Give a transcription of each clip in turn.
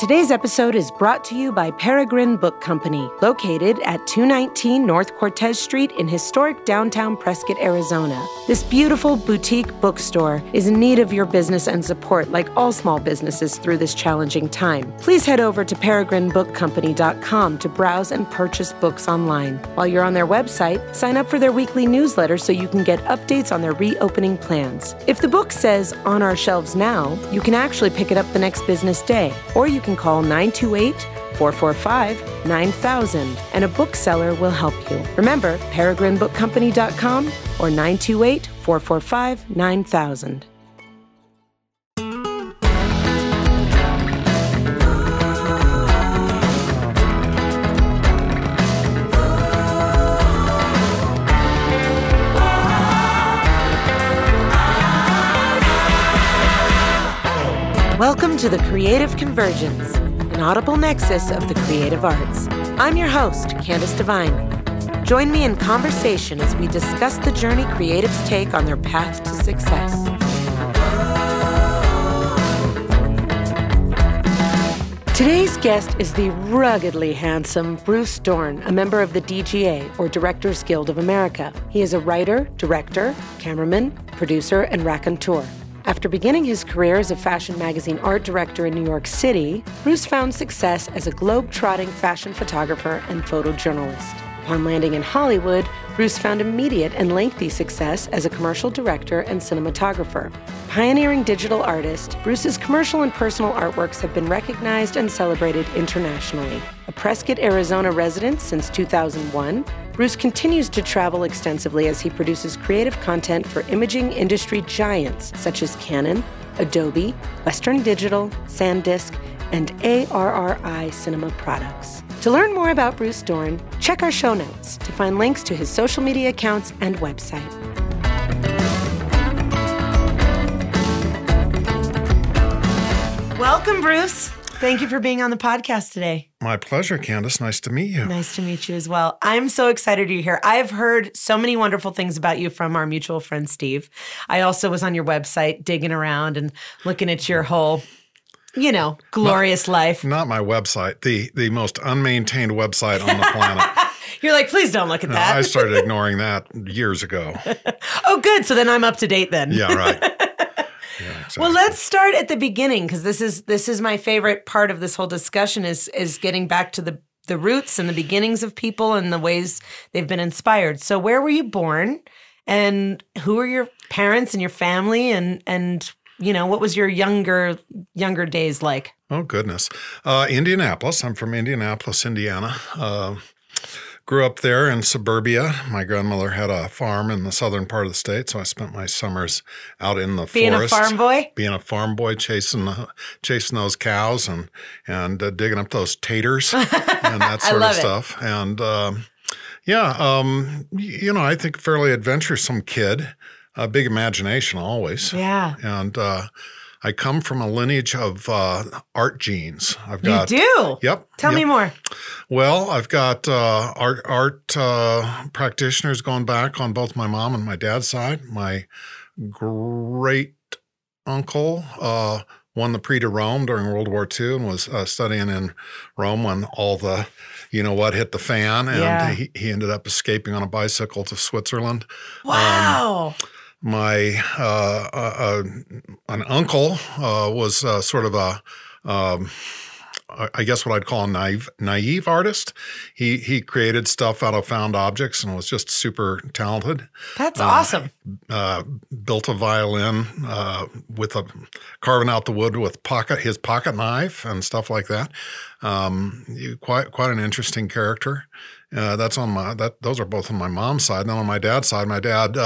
Today's episode is brought to you by Peregrine Book Company, located at 219 North Cortez Street in historic downtown Prescott, Arizona. This beautiful boutique bookstore is in need of your business and support, like all small businesses through this challenging time. Please head over to peregrinebookcompany.com to browse and purchase books online. While you're on their website, sign up for their weekly newsletter so you can get updates on their reopening plans. If the book says on our shelves now, you can actually pick it up the next business day, or you can call 928 445 9000 and a bookseller will help you. Remember, peregrinebookcompany.com or 928 445 9000. To the Creative Convergence, an audible nexus of the creative arts. I'm your host, Candace Devine. Join me in conversation as we discuss the journey creatives take on their path to success. Today's guest is the ruggedly handsome Bruce Dorn, a member of the DGA, or Directors Guild of America. He is a writer, director, cameraman, producer, and raconteur. After beginning his career as a fashion magazine art director in New York City, Bruce found success as a globe-trotting fashion photographer and photojournalist. Upon landing in Hollywood, Bruce found immediate and lengthy success as a commercial director and cinematographer. Pioneering digital artist, Bruce's commercial and personal artworks have been recognized and celebrated internationally. A Prescott, Arizona resident since 2001, Bruce continues to travel extensively as he produces creative content for imaging industry giants such as Canon, Adobe, Western Digital, SanDisk, and ARRI Cinema products. To learn more about Bruce Dorn, check our show notes to find links to his social media accounts and website. Welcome, Bruce. Thank you for being on the podcast today. My pleasure, Candace. Nice to meet you. Nice to meet you as well. I'm so excited you're here. I've heard so many wonderful things about you from our mutual friend, Steve. I also was on your website digging around and looking at your whole you know, glorious not, life. Not my website, the the most unmaintained website on the planet. You're like, please don't look at no, that. I started ignoring that years ago. oh, good. So then I'm up to date then. Yeah, right. Well, let's start at the beginning because this is this is my favorite part of this whole discussion is is getting back to the the roots and the beginnings of people and the ways they've been inspired. So, where were you born, and who are your parents and your family, and and you know, what was your younger younger days like? Oh goodness, uh, Indianapolis. I'm from Indianapolis, Indiana. Uh, grew up there in suburbia. My grandmother had a farm in the southern part of the state, so I spent my summers out in the being forest. Being a farm boy. Being a farm boy, chasing chasing those cows and and uh, digging up those taters and that sort of stuff. It. And um, yeah, um, you know, I think fairly adventuresome kid a big imagination always. Yeah. And uh, I come from a lineage of uh, art genes. I've got. You do. Yep. Tell yep. me more. Well, I've got uh, art art uh, practitioners going back on both my mom and my dad's side. My great uncle uh, won the Prix de Rome during World War II and was uh, studying in Rome when all the you know what hit the fan and yeah. he, he ended up escaping on a bicycle to Switzerland. Wow. Um, my uh, uh, uh, an uncle uh, was uh, sort of a um, I guess what I'd call a naive naive artist. He he created stuff out of found objects and was just super talented. That's awesome. built a violin with a carving out the wood with pocket his pocket knife and stuff like that. Um, quite quite an interesting character. that's on my that those are both on my mom's side. And then on my dad's side, my dad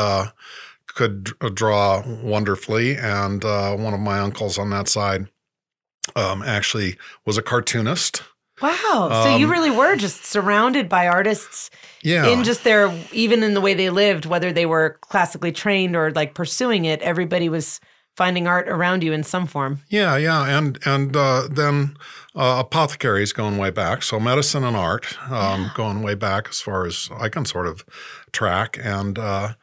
could uh, draw wonderfully, and uh, one of my uncles on that side um, actually was a cartoonist. Wow! Um, so you um, really were just surrounded by artists, yeah. In just their even in the way they lived, whether they were classically trained or like pursuing it, everybody was finding art around you in some form. Yeah, yeah, and and uh, then uh, apothecaries going way back. So medicine and art um, yeah. going way back as far as I can sort of track, and uh,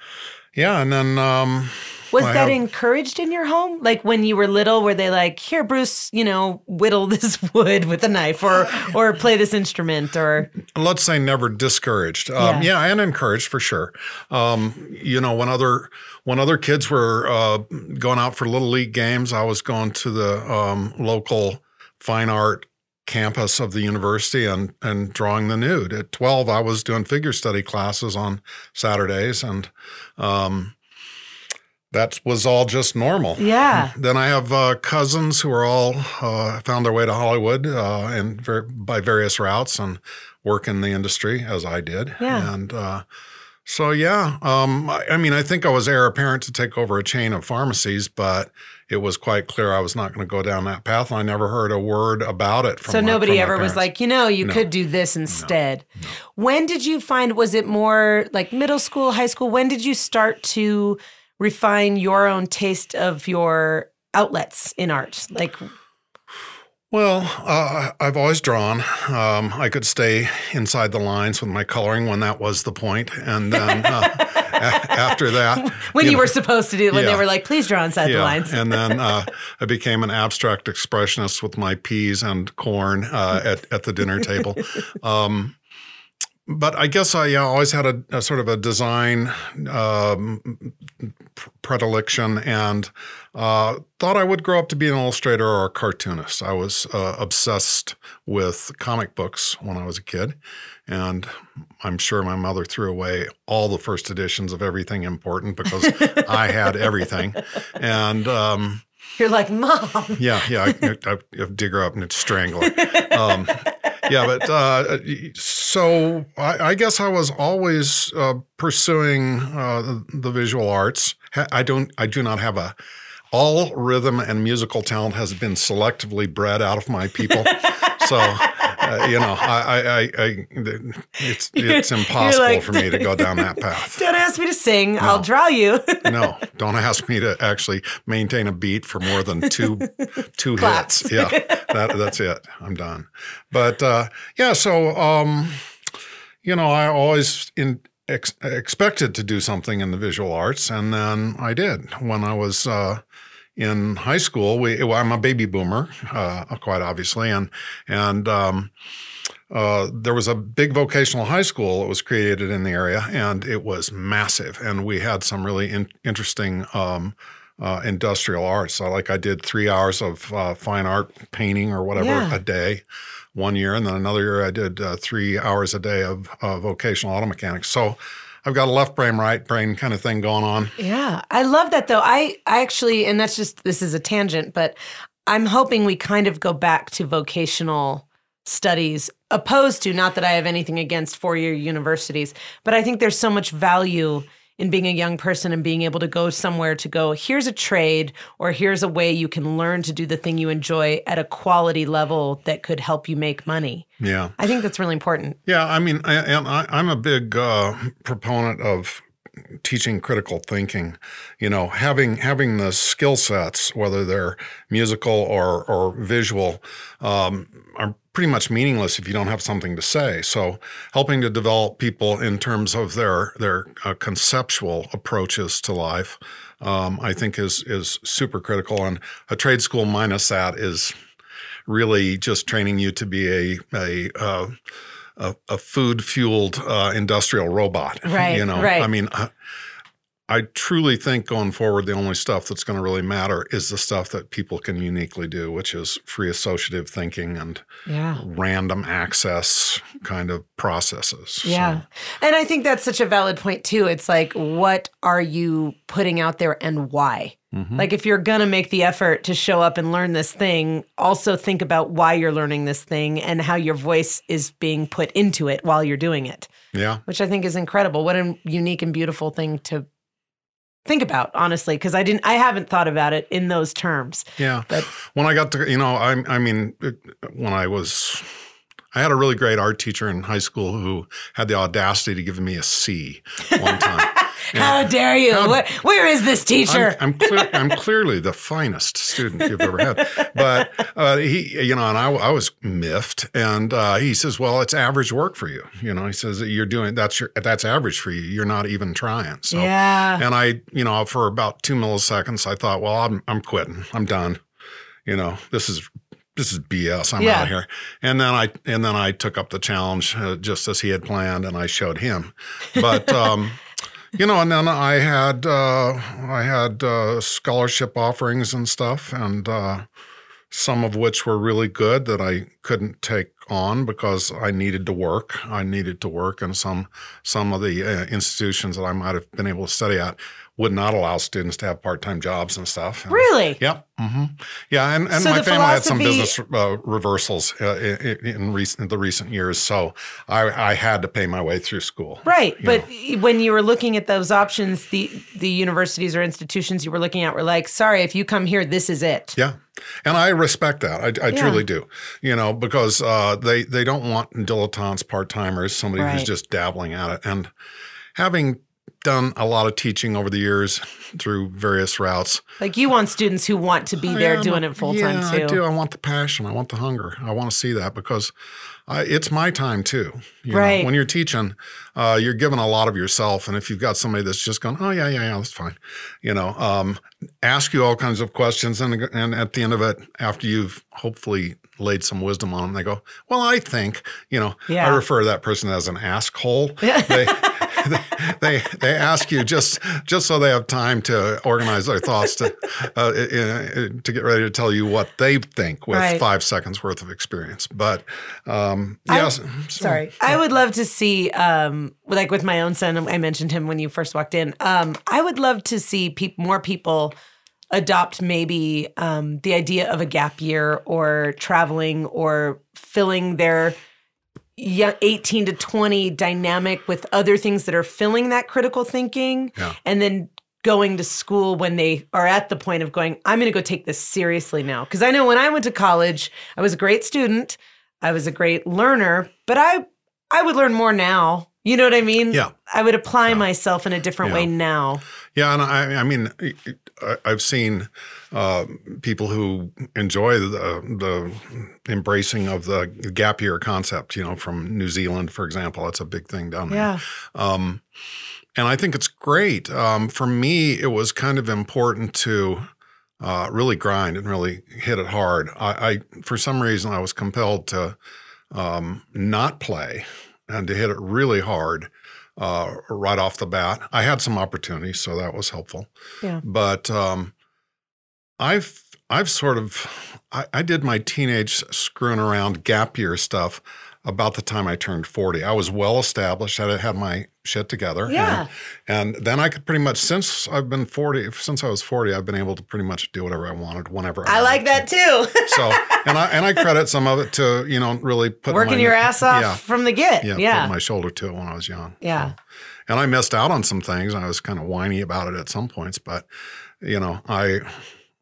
yeah, and then um, Was I that have- encouraged in your home? Like when you were little, were they like, "Here, Bruce, you know, whittle this wood with a knife, or or play this instrument, or let's say never discouraged. Um, Yeah. yeah. and encouraged for sure. Um, you know, when other when other kids were uh, going out for little league games, I was going to the um, local fine art campus of the university and and drawing the nude. At twelve, I was doing figure study classes on Saturdays, and um, that was all just normal. yeah, Then I have uh, cousins who are all uh, found their way to Hollywood uh, and ver- by various routes and work in the industry as I did. Yeah. And uh, so, yeah, um, I, I mean, I think I was heir apparent to take over a chain of pharmacies, but it was quite clear I was not going to go down that path. And I never heard a word about it from so my- nobody ever was like, you know, you No. could do this instead. When did you find? Was it more like middle school, high school? When did you start to refine your own taste of your outlets in art? Like, Well, uh, I've always drawn. Um, I could stay inside the lines with my coloring when that was the point, and then uh, after that, when you, know, were supposed to do when they were like, please draw inside the lines. and then uh, I became an abstract expressionist with my peas and corn uh, at at the dinner table. Um, but I guess I yeah, always had a, a sort of a design um, predilection and uh, thought I would grow up to be an illustrator or a cartoonist. I was uh, obsessed with comic books when I was a kid, and I'm sure my mother threw away all the first editions of everything important because I had everything. And um, You're like, mom. yeah, yeah, I, I, I dig her up and strangle her. Um, yeah, but uh, so I, I guess I was always uh, pursuing uh, the, the visual arts. I don't, I do not have a. All rhythm and musical talent has been selectively bred out of my people. so, uh, you know, I, I, I, it's it's impossible like- for me to go down that path. Don't ask me to sing. I'll draw you. No, don't ask me to actually maintain a beat for more than two two Claps. hits. Yeah, that, that's it. I'm done. But uh, yeah, so um, you know, I always in, ex- expected to do something in the visual arts, and then I did when I was. Uh, in high school, we, well, I'm a baby boomer, uh, quite obviously, and and um, uh, there was a big vocational high school that was created in the area, and it was massive. And we had some really in- interesting um, uh, industrial arts. So, like I did three hours of uh, fine art painting or whatever Yeah. a day one year, and then another year I did uh, three hours a day of uh, vocational auto mechanics. So. I've got a left brain, right brain kind of thing going on. Yeah, I love that though. I I actually, and that's just this is a tangent, but I'm hoping we kind of go back to vocational studies, opposed to not that I have anything against four year universities, but I think there's so much value in being a young person and being able to go somewhere to go, here's a trade or here's a way you can learn to do the thing you enjoy at a quality level that could help you make money. Yeah. I think that's really important. Yeah, I mean, I, and I, I'm a big uh, proponent of teaching critical thinking. You know, having having the skill sets, whether they're musical or or visual, um, are pretty much meaningless if you don't have something to say. So, helping to develop people in terms of their their uh, conceptual approaches to life, um, I think is is super critical. And a trade school minus that is really just training you to be a a uh, a, a food fueled uh, industrial robot. Right, You know. right. I mean. I, I truly think going forward, the only stuff that's going to really matter is the stuff that people can uniquely do, which is free associative thinking and Yeah. random access kind of processes. So, Yeah. And I think that's such a valid point too. It's like what are you putting out there and why? Mhm. Like if you're going to make the effort to show up and learn this thing, also think about why you're learning this thing and how your voice is being put into it while you're doing it, yeah. which I think is incredible. What a unique and beautiful thing to think about, honestly, because I didn't I haven't thought about it in those terms. Yeah. But- when I got to, you know, I, I mean, when I was, I had a really great art teacher in high school who had the audacity to give me a C one time. How dare you? where, where is this teacher? I'm, I'm, clear, I'm clearly the finest student you've ever had. But uh, he, you know, and I, I was miffed, and uh, he says, "Well, it's average work for you." You know, he says you're doing that's your that's average for you. You're not even trying. So, Yeah. And I, you know, for about two milliseconds, I thought, "Well, I'm I'm quitting. I'm done." You know, this is this is BS. I'm Yeah. out of here. And then I and then I took up the challenge uh, just as he had planned, and I showed him. But um, you know, and then I had uh, I had uh, scholarship offerings and stuff, and uh, some of which were really good that I couldn't take on because I needed to work. I needed to work, and some some of the uh, institutions that I might have been able to study at would not allow students to have part time jobs and stuff. And- really? Yep. hmm Yeah, and, and So my family had some business uh, reversals uh, in, in recent the recent years, so I, I had to pay my way through school. Right, but know. when you were looking at those options, the the universities or institutions you were looking at were like, "Sorry, if you come here, this is it." Yeah, and I respect that. I, I Yeah. truly do. You know, because uh, they they don't want dilettantes, part timers, somebody who's just dabbling at it. And having done a lot of teaching over the years through various routes, Like you want students who want to be there am- doing it full time yeah, too. I do. I want the passion. I want the hunger. I want to see that because I, it's my time too. you know. Right. When you're teaching, uh, you're giving a lot of yourself, and if you've got somebody that's just going, "Oh yeah, yeah, yeah, that's fine," you know, um, ask you all kinds of questions, and and at the end of it, after you've hopefully laid some wisdom on them, they go, "Well, I think," you know. Yeah. I refer to that person as an ask hole. they, they, they ask you just just so they have time to organize their thoughts to uh, to get ready to tell you what they think with Right. five seconds worth of experience. But um, I- yes, so- Sorry, I would love to see, um, like with my own son. I mentioned him when you first walked in. Um, I would love to see peop more people adopt maybe um, the idea of a gap year or traveling or filling their young, 18 to 20 dynamic with other things that are filling that critical thinking Yeah. and then going to school when they are at the point of going i'm going to go take this seriously now because i know when i went to college i was a great student i was a great learner but i i would learn more now you know what i mean Yeah. i would apply myself in a different Yeah. way now Yeah, and I, I mean, I've seen uh, people who enjoy the, the embracing of the gap year concept. You know, from New Zealand, for example, that's a big thing down there. yeah Um, and I think it's great. Um, for me, it was kind of important to uh, really grind and really hit it hard. I, I, for some reason, I was compelled to um, not play and to hit it really hard uh, right off the bat. I had some opportunities, so that was helpful. Yeah. But um, I've I've sort of I, I did my teenage screwing around gap year stuff about the time I turned 40. I was well established. I had my shit together. and- Yeah. And, then I could pretty much, since I've been 40, since I was 40, I've been able to pretty much do whatever I wanted whenever I i like that too. So, and I, and I credit some of it to, you know, really putting working my, your ass off Yeah. from the get Yeah. yeah Putting my shoulder to it when I was young. Yeah. So- and I missed out on some things. I was kind of whiny about it at some points, but, you know, I,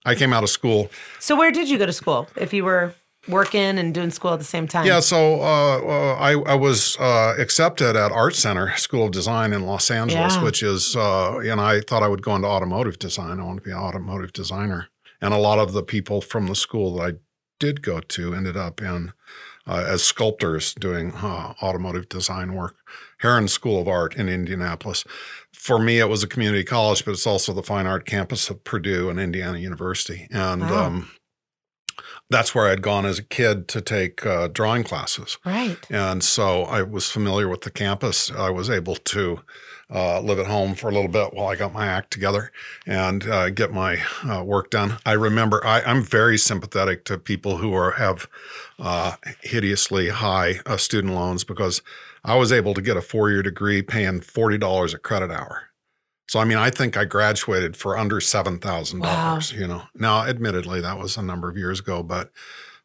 I came out of school so where did you go to school if you were working and doing school at the same time Yeah, so uh, uh, I, I was uh, accepted at Art Center School of Design in Los Angeles, Yeah. which is, uh, and I thought I would go into automotive design. I want to be an automotive designer. And a lot of the people from the school that I did go to ended up in uh, as sculptors doing uh, automotive design work. Herron School of Art in Indianapolis. For me, it was a community college, but it's also the fine art campus of Purdue and Indiana University. And Wow. um, that's where I'd gone as a kid to take uh, drawing classes. right And so I was familiar with the campus. I was able to uh, live at home for a little bit while I got my act together and uh, get my uh, work done. I remember I, I'm very sympathetic to people who are have uh, hideously high uh, student loans because I was able to get a four year degree paying forty dollars a credit hour. So I mean, I think I graduated for under seven thousand dollars. You know, now admittedly that was a number of years ago, but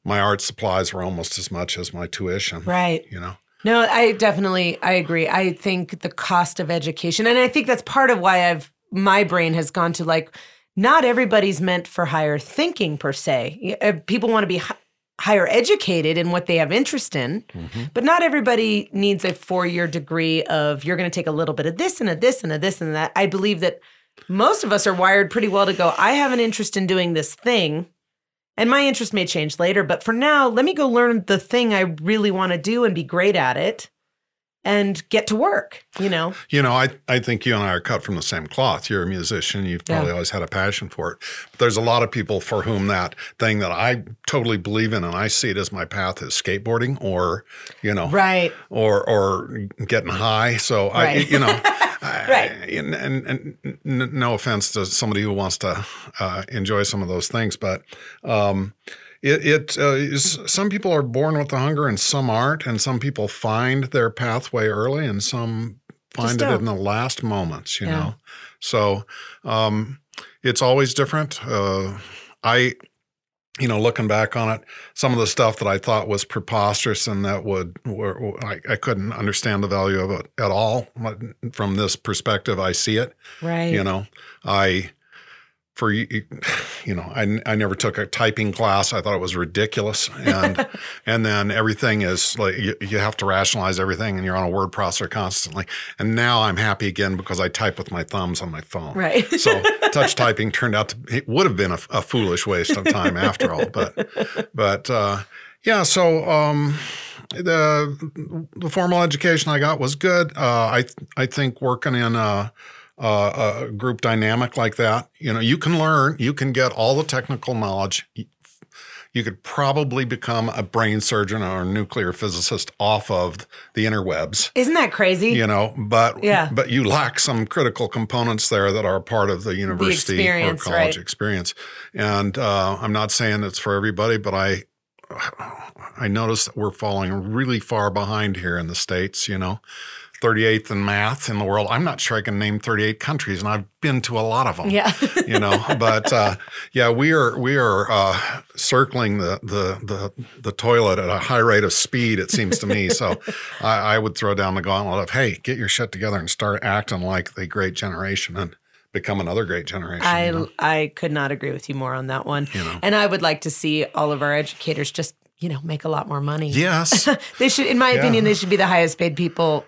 my art supplies were almost as much as my tuition. right You know. No, I definitely I agree. I think the cost of education and I think that's part of why I've my brain has gone to like not everybody's meant for higher thinking per se. Uh, People want to be higher educated in what they have interest in. Mm-hmm. But not everybody needs a four year degree of you're going to take a little bit of this and a this and a this and that. I believe that most of us are wired pretty well to go, I have an interest in doing this thing. And my interest may change later, but for now, let me go learn the thing I really want to do and be great at it and get to work, you know? You know, I, I think you and I are cut from the same cloth. You're a musician. You've probably Yeah. always had a passion for it. But there's a lot of people for whom that thing that I totally believe in and I see it as my path is skateboarding or, you know, Right. or or getting high. So I, you know, Right. I- and, and, and no offense to somebody who wants to uh, enjoy some of those things, but um, it, it uh, is, some people are born with the hunger and some aren't, and some people find their pathway early and some find it in the last moments. You Yeah. know, so um, it's always different. Uh, I you know, looking back on it, some of the stuff that I thought was preposterous and that would, were, I, I couldn't understand the value of it at all. From this perspective, I see it. Right. You know, I, for you, you know, I, I never took a typing class. I thought it was ridiculous, and and then everything is like you, you have to rationalize everything, and you're on a word processor constantly. And now I'm happy again because I type with my thumbs on my phone. Right. So touch typing turned out to it would have been a, a foolish waste of time after all. But but uh, yeah, so um, the the formal education I got was good. Uh, I I think working in a, a, a group dynamic like that, you know, you can learn, you can get all the technical knowledge. You could probably become a brain surgeon or a nuclear physicist off of the interwebs Isn't that crazy? you know but Yeah. but you lack some critical components there that are part of the university or college right. experience and uh, i'm not saying it's for everybody but i i notice that we're falling really far behind here in the states you know 38th in math in the world i'm not sure i can name 38 countries and i've been to a lot of them Yeah. you know but uh, yeah we are we are uh, circling the, the the the toilet at a high rate of speed it seems to me so I, I would throw down the gauntlet of hey get your shit together and start acting like the great generation and become another great generation I you know? I could not agree with you more on that one. You know. And I would like to see all of our educators just, you know, make a lot more money. yes They should in my Yeah. opinion, they should be the highest paid people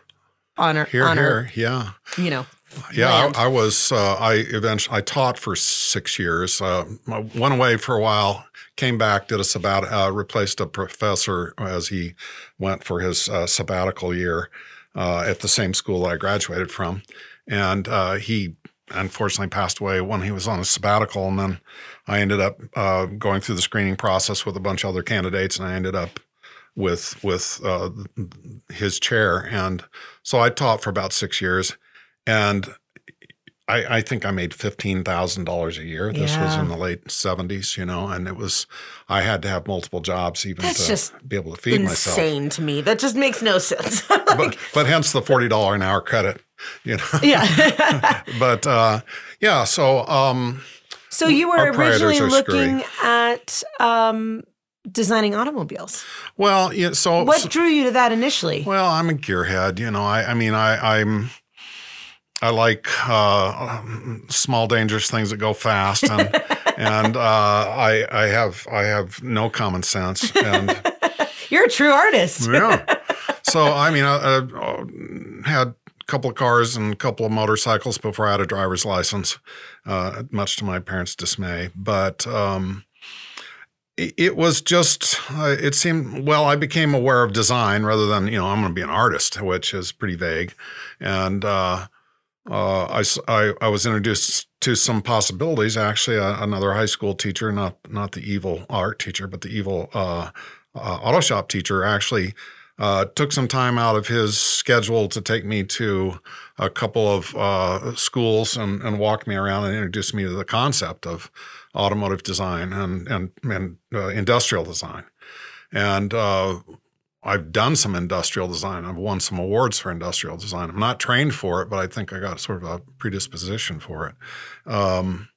on our here on our, here yeah you know. Yeah. I, I was. Uh, I eventually I taught for six years. Uh, went away for a while, came back, did a sabbat, uh, replaced a professor as he went for his uh, sabbatical year uh, at the same school that I graduated from, and uh, he unfortunately passed away when he was on a sabbatical. And then I ended up uh, going through the screening process with a bunch of other candidates, and I ended up with with uh, his chair. And so I taught for about six years, and I, I think I made fifteen thousand dollars a year. This was in the late seventies, you know, and it was I had to have multiple jobs even That's to be able to feed myself. Insane to me. That just makes no sense. But but hence the forty dollar an hour credit, you know. yeah. but uh, yeah, so um, so you were originally looking at um, designing automobiles. well, yeah, so What so- drew you to that initially? Well, I'm a gearhead. You know, I, I mean, I, I'm, I like uh, small, dangerous things that go fast, and and uh, I, I have, I have no common sense, and You're a true artist. yeah. So I mean, I, I had a couple of cars and a couple of motorcycles before I had a driver's license, uh, much to my parents' dismay. But um, it, was just, uh, it seemed, well, I became aware of design rather than, you know, I'm going to be an artist, which is pretty vague. And uh, uh, I, I- I was introduced to some possibilities. Actually, another high school teacher, not not the evil art teacher, but the evil uh, uh, auto shop teacher, actually took some time out of his schedule to take me to a couple of schools and, and walk me around and introduce me to the concept of automotive design and and, and uh, industrial design. And uh, I've done some industrial design. I've won some awards for industrial design. I'm not trained for it, but I think I got sort of a predisposition for it. Um,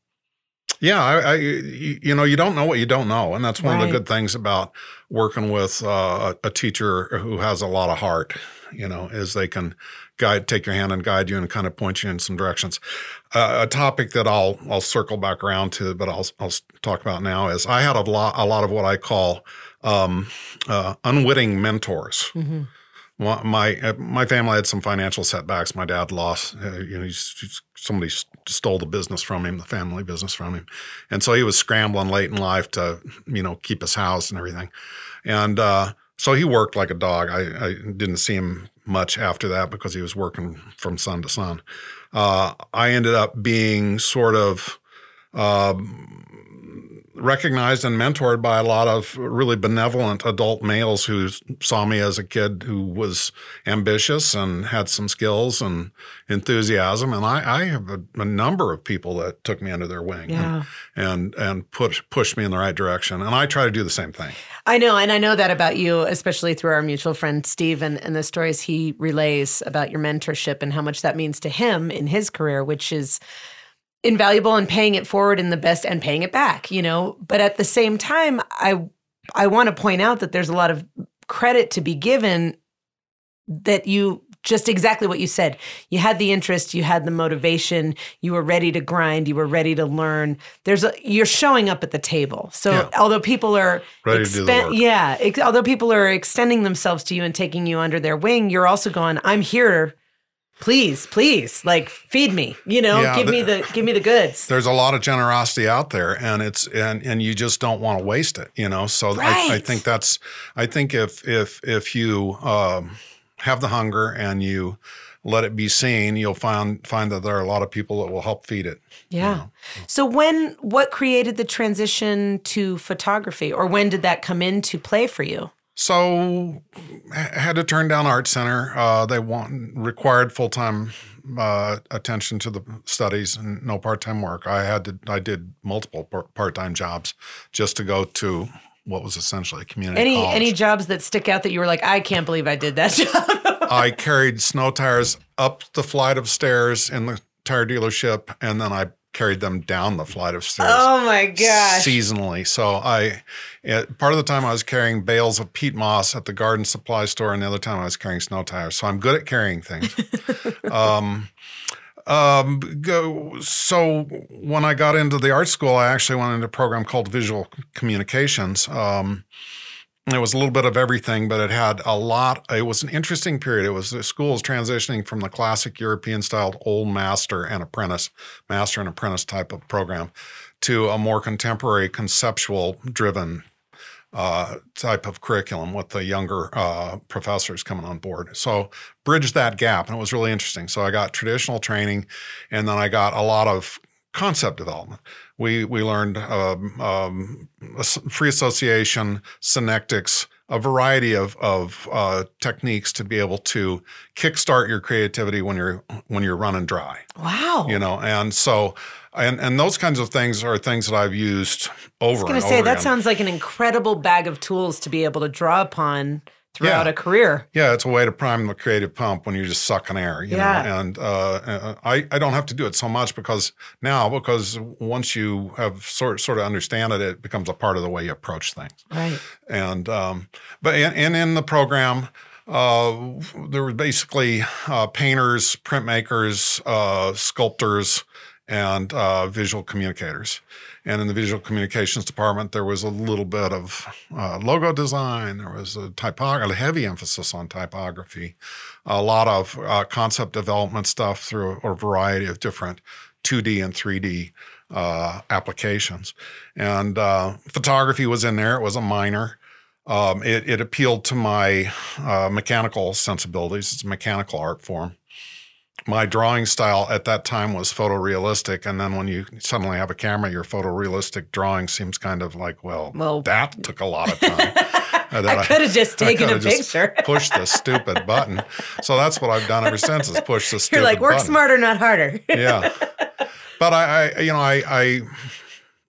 Yeah, I, I, you know, you don't know what you don't know, and that's one right. of the good things about working with uh, a teacher who has a lot of heart. You know, is they can guide, take your hand and guide you, and kind of point you in some directions. Uh, a topic that I'll I'll circle back around to, but I'll I'll talk about now is I had a lot a lot of what I call um, uh, unwitting mentors. Mm-hmm my uh, my family had some financial setbacks. My dad lost, uh, you know, he's, he's, somebody stole the business from him, the family business from him, and so he was scrambling late in life to, you know, keep his house and everything, and uh, so he worked like a dog. I, I, didn't see him much after that because he was working from sun to sun. Uh, I ended up being sort of. Um, recognized and mentored by a lot of really benevolent adult males who saw me as a kid who was ambitious and had some skills and enthusiasm. And I, I have a, a, number of people that took me under their wing yeah. and, and, and push, pushed me in the right direction. And I try to do the same thing. I know. And I know that about you, especially through our mutual friend, Steve, and, and the stories he relays about your mentorship and how much that means to him in his career, which is – invaluable and paying it forward in the best and paying it back, you know. But at the same time, I I want to point out that there's a lot of credit to be given that you just exactly what you said. You had the interest, you had the motivation, you were ready to grind, you were ready to learn. There's a you're showing up at the table. So yeah. although people are ready expen- to do the work. yeah, ex- although people are extending themselves to you and taking you under their wing, you're also going, I'm here please please like feed me you know yeah, give the, me the give me the goods there's a lot of generosity out there and it's and and you just don't want to waste it you know so right. I, I, think that's i think if if if you um, have the hunger and you let it be seen you'll find find that there are a lot of people that will help feed it yeah you know? so when what created the transition to photography or when did that come into play for you so had to turn down art center. Uh, they want required full time uh, attention to the studies and no part time work. I had to. I did multiple part time jobs just to go to what was essentially a community any college. any jobs that stick out that you were like I can't believe I did that job. I carried snow tires up the flight of stairs in the tire dealership, and then I carried them down the flight of stairs. Oh my gosh! Seasonally, so I it, part of the time I was carrying bales of peat moss at the garden supply store, and the other time I was carrying snow tires. So I'm good at carrying things. um, um, go, so when I got into the art school, I actually went into a program called Visual Communications. Um, it was a little bit of everything, but it had a lot. It was an interesting period. It was the school was transitioning from the classic European styled old master and apprentice, master and apprentice type of program to a more contemporary conceptual driven uh, type of curriculum with the younger uh, professors coming on board. So bridged that gap, and it was really interesting. So I got traditional training, and then I got a lot of concept development. We we learned um, um, free association, synectics, a variety of of uh, techniques to be able to kickstart your creativity when you're when you're running dry. Wow. You know, and so and and those kinds of things are things that I've used over. I was going to say that again. sounds like an incredible bag of tools to be able to draw upon throughout yeah. a career. Yeah, it's a way to prime the creative pump when you're just sucking air, you yeah. know. And uh, uh, I, I don't have to do it so much because now because once you have sort sort of understand it, it becomes a part of the way you approach things. Right. And um, but and in, in the program. Uh, there were basically uh, painters, printmakers, uh, sculptors, and uh, visual communicators. And in the visual communications department, there was a little bit of uh, logo design. There was a typography, a heavy emphasis on typography, a lot of uh, concept development stuff through a variety of different 2D and 3D uh, applications. And uh, photography was in there. It was a minor. Um, it, it, appealed to my uh, mechanical sensibilities. It's a mechanical art form my drawing style at that time was photorealistic and then when you suddenly have a camera your photorealistic drawing seems kind of like well, well that took a lot of time I could have just taken a picture. push the stupid button. So that's what I've done ever since is push the stupid button. You're like, work button. smarter, not harder. yeah. But I, I, you know, I, I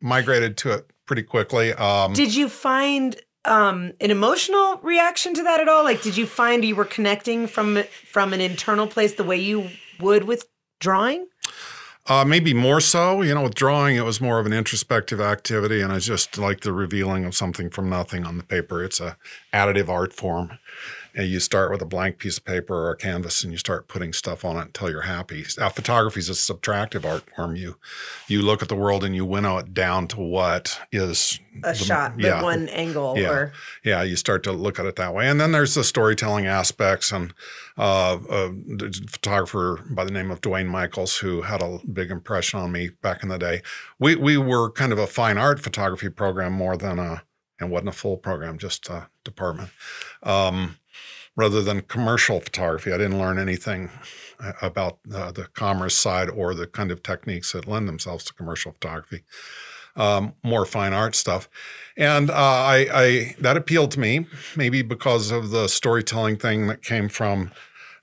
migrated to it pretty quickly. Um, Did you find um, an emotional reaction to that at all? Like, did you find you were connecting from from an internal place the way you would with drawing? Uh, maybe more so. You know, with drawing, it was more of an introspective activity, and I just like the revealing of something from nothing on the paper. It's a additive art form. And you start with a blank piece of paper or a canvas, and you start putting stuff on it until you're happy. Now, photography is a subtractive art form. You you look at the world and you winnow it down to what is a the- shot, the yeah. one angle, Yeah. or yeah, you start to look at it that way. And then there's the storytelling aspects. And uh, uh, a photographer by the name of Duane Michals, who had a big impression on me back in the day. We, we were kind of a fine art photography program more than a, and wasn't a full program, just a department. Um, rather than commercial photography, I didn't learn anything uh, about uh, the commerce side or the kind of techniques that lend themselves to commercial photography um, more fine art stuff, and uh, I, I that appealed to me maybe because of the storytelling thing that came from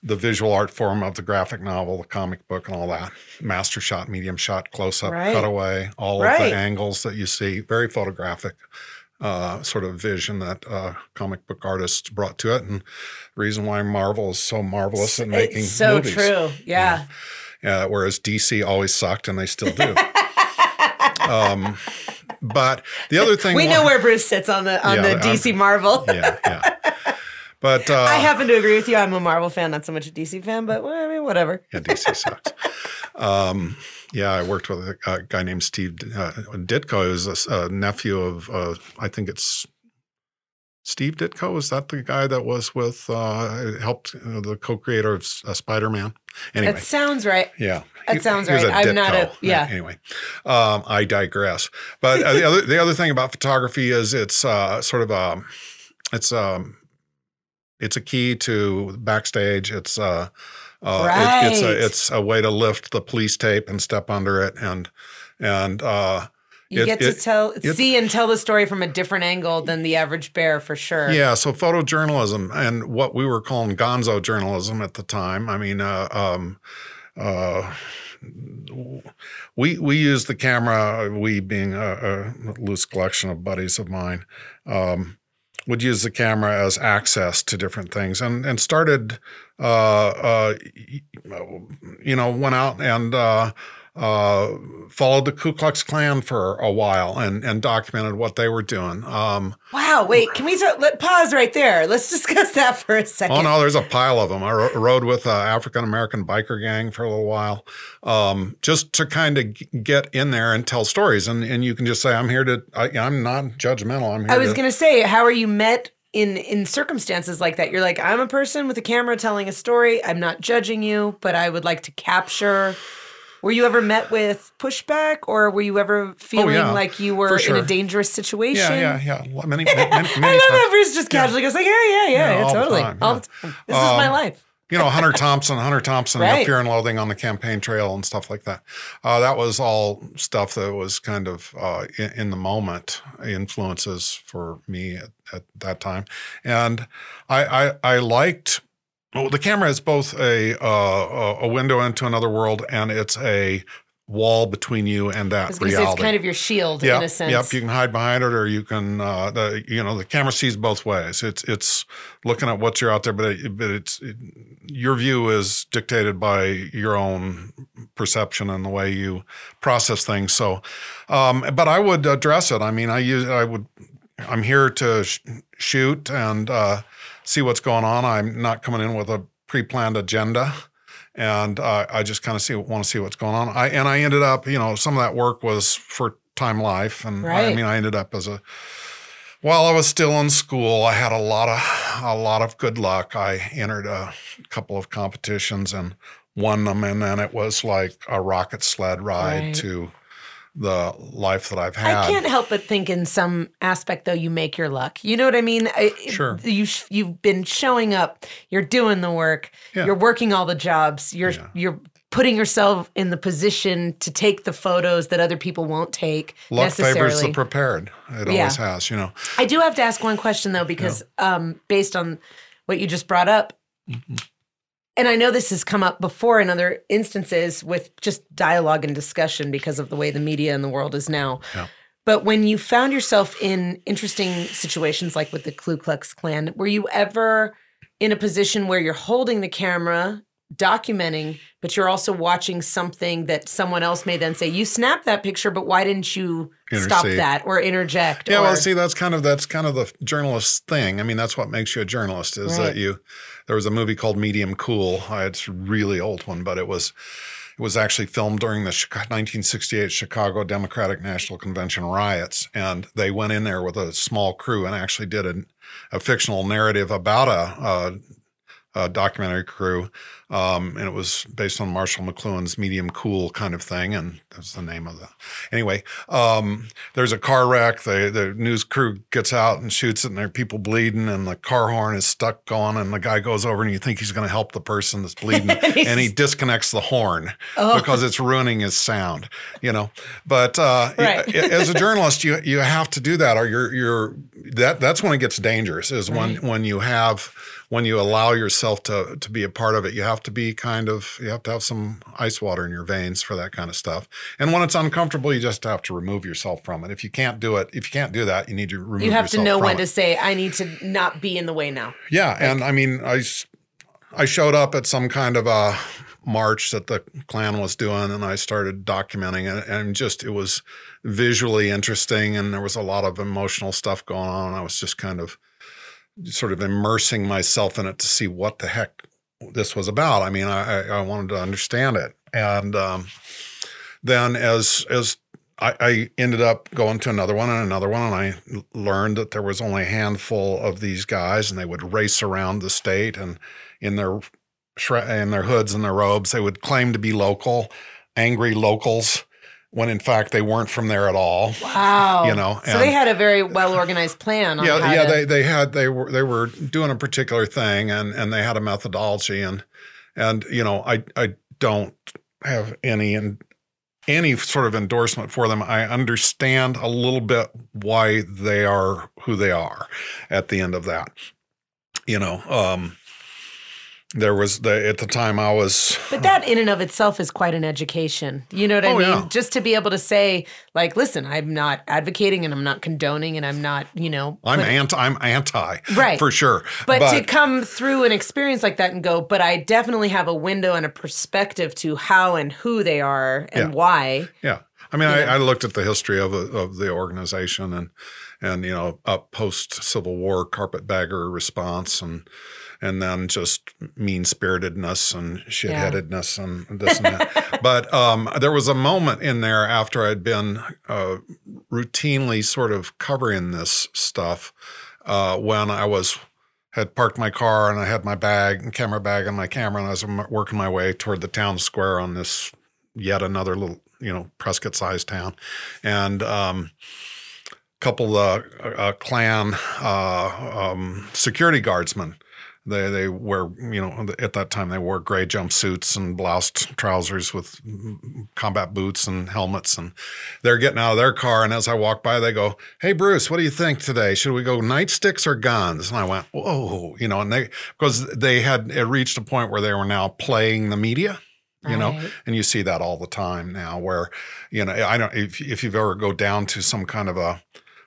the visual art form of the graphic novel, the comic book, and all that. Master shot, medium shot, close up, Right. cutaway, all of the angles that you see, very photographic. Uh, sort of vision that uh, comic book artists brought to it, and the reason why Marvel is so marvelous at making it's so movies. true. Yeah. Uh, whereas DC always sucked, and they still do. um, but the other thing We know where Bruce sits on the on Yeah, the I'm- DC Marvel. yeah, yeah. But uh, I happen to agree with you. I'm a Marvel fan, not so much a DC fan, but well, I mean, whatever. yeah, DC sucks. Um, yeah, I worked with a, a guy named Steve uh, Ditko, who's a nephew of uh, I think it's Steve Ditko. Is that the guy that was with uh, helped the co-creator of uh, Spider-Man? Anyway, That sounds right. Yeah, That sounds right. a I'm not a- Ditko. yeah. Anyway, um, I digress. But uh, the other the other thing about photography is it's uh, sort of a it's um it's a key to backstage. It's uh, uh it- it's Right. a it's a way to lift the police tape and step under it and and uh You It- get to it- tell, it- see, and tell the story from a different angle than the average bear, for sure. Yeah, so photojournalism and what we were calling gonzo journalism at the time. I mean, uh, um, uh, we we use the camera. We being a, a loose collection of buddies of mine, um, would use the camera as access to different things, and and started, uh, uh, you know, went out and. Uh, followed the Ku Klux Klan for a while and and documented what they were doing. Um, Wow. Wait, can we start, let, pause right there? Let's discuss that for a second. Oh no, there's a pile of them. I ro- rode with an African American biker gang for a little while, um, just to kind of g- get in there and tell stories. And and you can just say, I'm here to. I, I'm not judgmental. I'm here. I was going to say, how are you met in in circumstances like that? You're like, I'm a person with a camera telling a story. I'm not judging you, but I would like to capture. Were you ever met with pushback, or were you ever feeling Oh, yeah, like you were in a dangerous situation? Yeah, yeah, yeah. Many, many, many, many I love how Bruce just casually goes like, yeah, yeah, yeah, Yeah, yeah totally, time, yeah. time. This is my Um, life. you know, Hunter Thompson, Hunter Thompson, right. Fear and Loathing on the campaign trail and stuff like that. Uh, that was all stuff that was kind of uh, in, in the moment influences for me at, at that time. And I, I, I liked, well, the camera is both a, uh, a window into another world and it's a wall between you and that was going say reality. it's kind of your shield Yep, in a sense. Yep, you can hide behind it, or you can. Uh, the you know the camera sees both ways. It's it's looking at what you're out there, but it, but it's it, your view is dictated by your own perception and the way you process things. So, um, but I would address it. I mean, I use I would. I'm here to sh- shoot and uh, see what's going on. I'm not coming in with a pre-planned agenda and uh, I just kind of see want to see what's going on. I and I ended up, you know, some of that work was for Time Life, and I Right. mean, I ended up as a while I was still in school. I had a lot of a lot of good luck. I entered a couple of competitions and won them, and then it was like a rocket sled ride Right. to the life that I've had. I can't help but think in some aspect though you make your luck. You know what I mean? I- Sure. You sh- you've been showing up. You're doing the work. Yeah. You're working all the jobs. You're Yeah. you're putting yourself in the position to take the photos that other people won't take Luck necessarily. favors the prepared. It Yeah. always has, you know. I do have to ask one question though, because um, based on what you just brought up, Mm-hmm. And I know this has come up before in other instances with just dialogue and discussion because of the way the media and the world is now. Yeah. But when you found yourself in interesting situations like with the Ku Klux Klan, were you ever in a position where you're holding the camera documenting, but you're also watching something that someone else may then say, "You snapped that picture, but why didn't you stop that or interject?" Yeah, or, well, see, that's kind of that's kind of the journalist thing. I mean, that's what makes you a journalist is Right. that you. There was a movie called Medium Cool. Uh, It's a really old one, but it was it was actually filmed during the 1968 Chicago Democratic National Convention riots, and they went in there with a small crew and actually did a, a fictional narrative about a, a, a documentary crew, um, and it was based on Marshall McLuhan's Medium Cool kind of thing, and that's the name of the. Anyway, um, there's a car wreck. The the news crew gets out and shoots it, and there are people bleeding, and the car horn is stuck going, and the guy goes over, and you think he's going to help the person that's bleeding, and he disconnects the horn Oh. because it's ruining his sound, you know. But uh, Right. as a journalist, you you have to do that, or you're you're that that's when it gets dangerous. Is when when you have when you allow yourself to to be a part of it, you have to be kind of you have to have some ice water in your veins for that kind of stuff. And when it's uncomfortable, you just have to remove yourself from it. If you can't do it, if you can't do that, you need to remove. you have to know when it. to say, "I need to not be in the way now." Yeah, and I mean, I I showed up at some kind of a march that the Klan was doing, and I started documenting it, and just it was visually interesting, and there was a lot of emotional stuff going on. I was just kind of sort of immersing myself in it to see what the heck this was about. I mean, I I, wanted to understand it, and um, then as as I, I ended up going to another one and another one, and I learned that there was only a handful of these guys, and they would race around the state, and in their in their hoods and their robes, they would claim to be local, angry locals, when in fact they weren't from there at all. Wow. You know, so they had a very well organized plan. On Yeah, yeah, to, they they had they were they were doing a particular thing, and and they had a methodology, and and you know, I I don't have any and any sort of endorsement for them. I understand a little bit why they are who they are at the end of that. You know, um there was the at the time I was But that in and of itself is quite an education. You know what I Oh, mean? yeah. Just to be able to say, like, listen, I'm not advocating and I'm not condoning and I'm not, you know, I'm put- anti I'm anti Right. for sure. but, to come through an experience like that and go, but I definitely have a window and a perspective to how and who they are and Yeah. why. Yeah, I mean, I, I looked at the history of of the organization and and you know, up post Civil War carpetbagger response and and then just mean spiritedness and shitheadedness and this and that. but um, there was a moment in there after I'd been uh, routinely sort of covering this stuff uh, when I was had parked my car and I had my bag and camera bag and my camera and I was working my way toward the town square on this yet another little you know Prescott sized town and um couple of uh, uh, Klan uh, um, security guardsmen they they wear you know at that time they wore gray jumpsuits and bloused trousers with combat boots and helmets and they're getting out of their car and as I walk by they go hey Bruce what do you think today should we go nightsticks or guns and I went whoa you know and they because they had it reached a point where they were now playing the media you know Right. and you see that all the time now where you know i don't if, if you've ever go down to some kind of a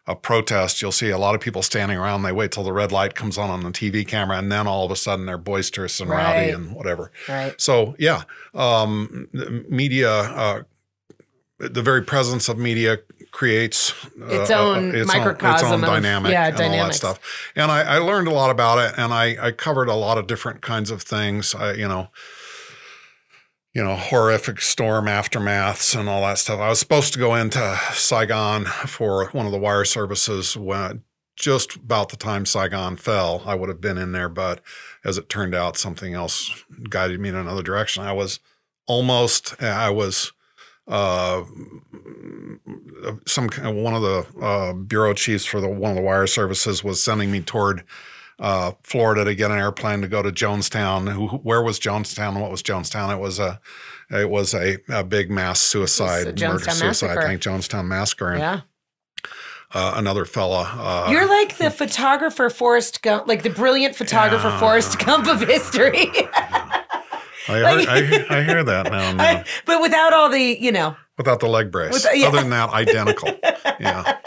a protest. You'll see a lot of people standing around. They wait till the red light comes on on the tv camera and then all of a sudden they're boisterous and rowdy and whatever. Right. so yeah um media uh the very presence of media creates uh, Its uh, own its microcosm own, its own of- dynamic yeah, and all that stuff. And I, I learned a lot about it and I, I covered a lot of different kinds of things. I, you know you know, horrific storm aftermaths and all that stuff. I was supposed to go into Saigon for one of the wire services when just about the time Saigon fell. I would have been in there, but as it turned out, something else guided me in another direction. I was almost, I was, uh, some one of the uh, bureau chiefs for the one of the wire services was sending me toward uh, Florida to get an airplane to go to Jonestown. Who, who- where was Jonestown? What was Jonestown? It was a, it was a, a big mass suicide, murder suicide. massacre. I think Jonestown massacre. And Yeah. uh, another fella. Uh, You're like the photographer Forrest Gump, like the brilliant photographer Yeah. Forrest Gump of history. I, heard, I, I hear that now. and then. but without all the, you know, Without the leg brace. With- yeah. Other than that, identical. Yeah.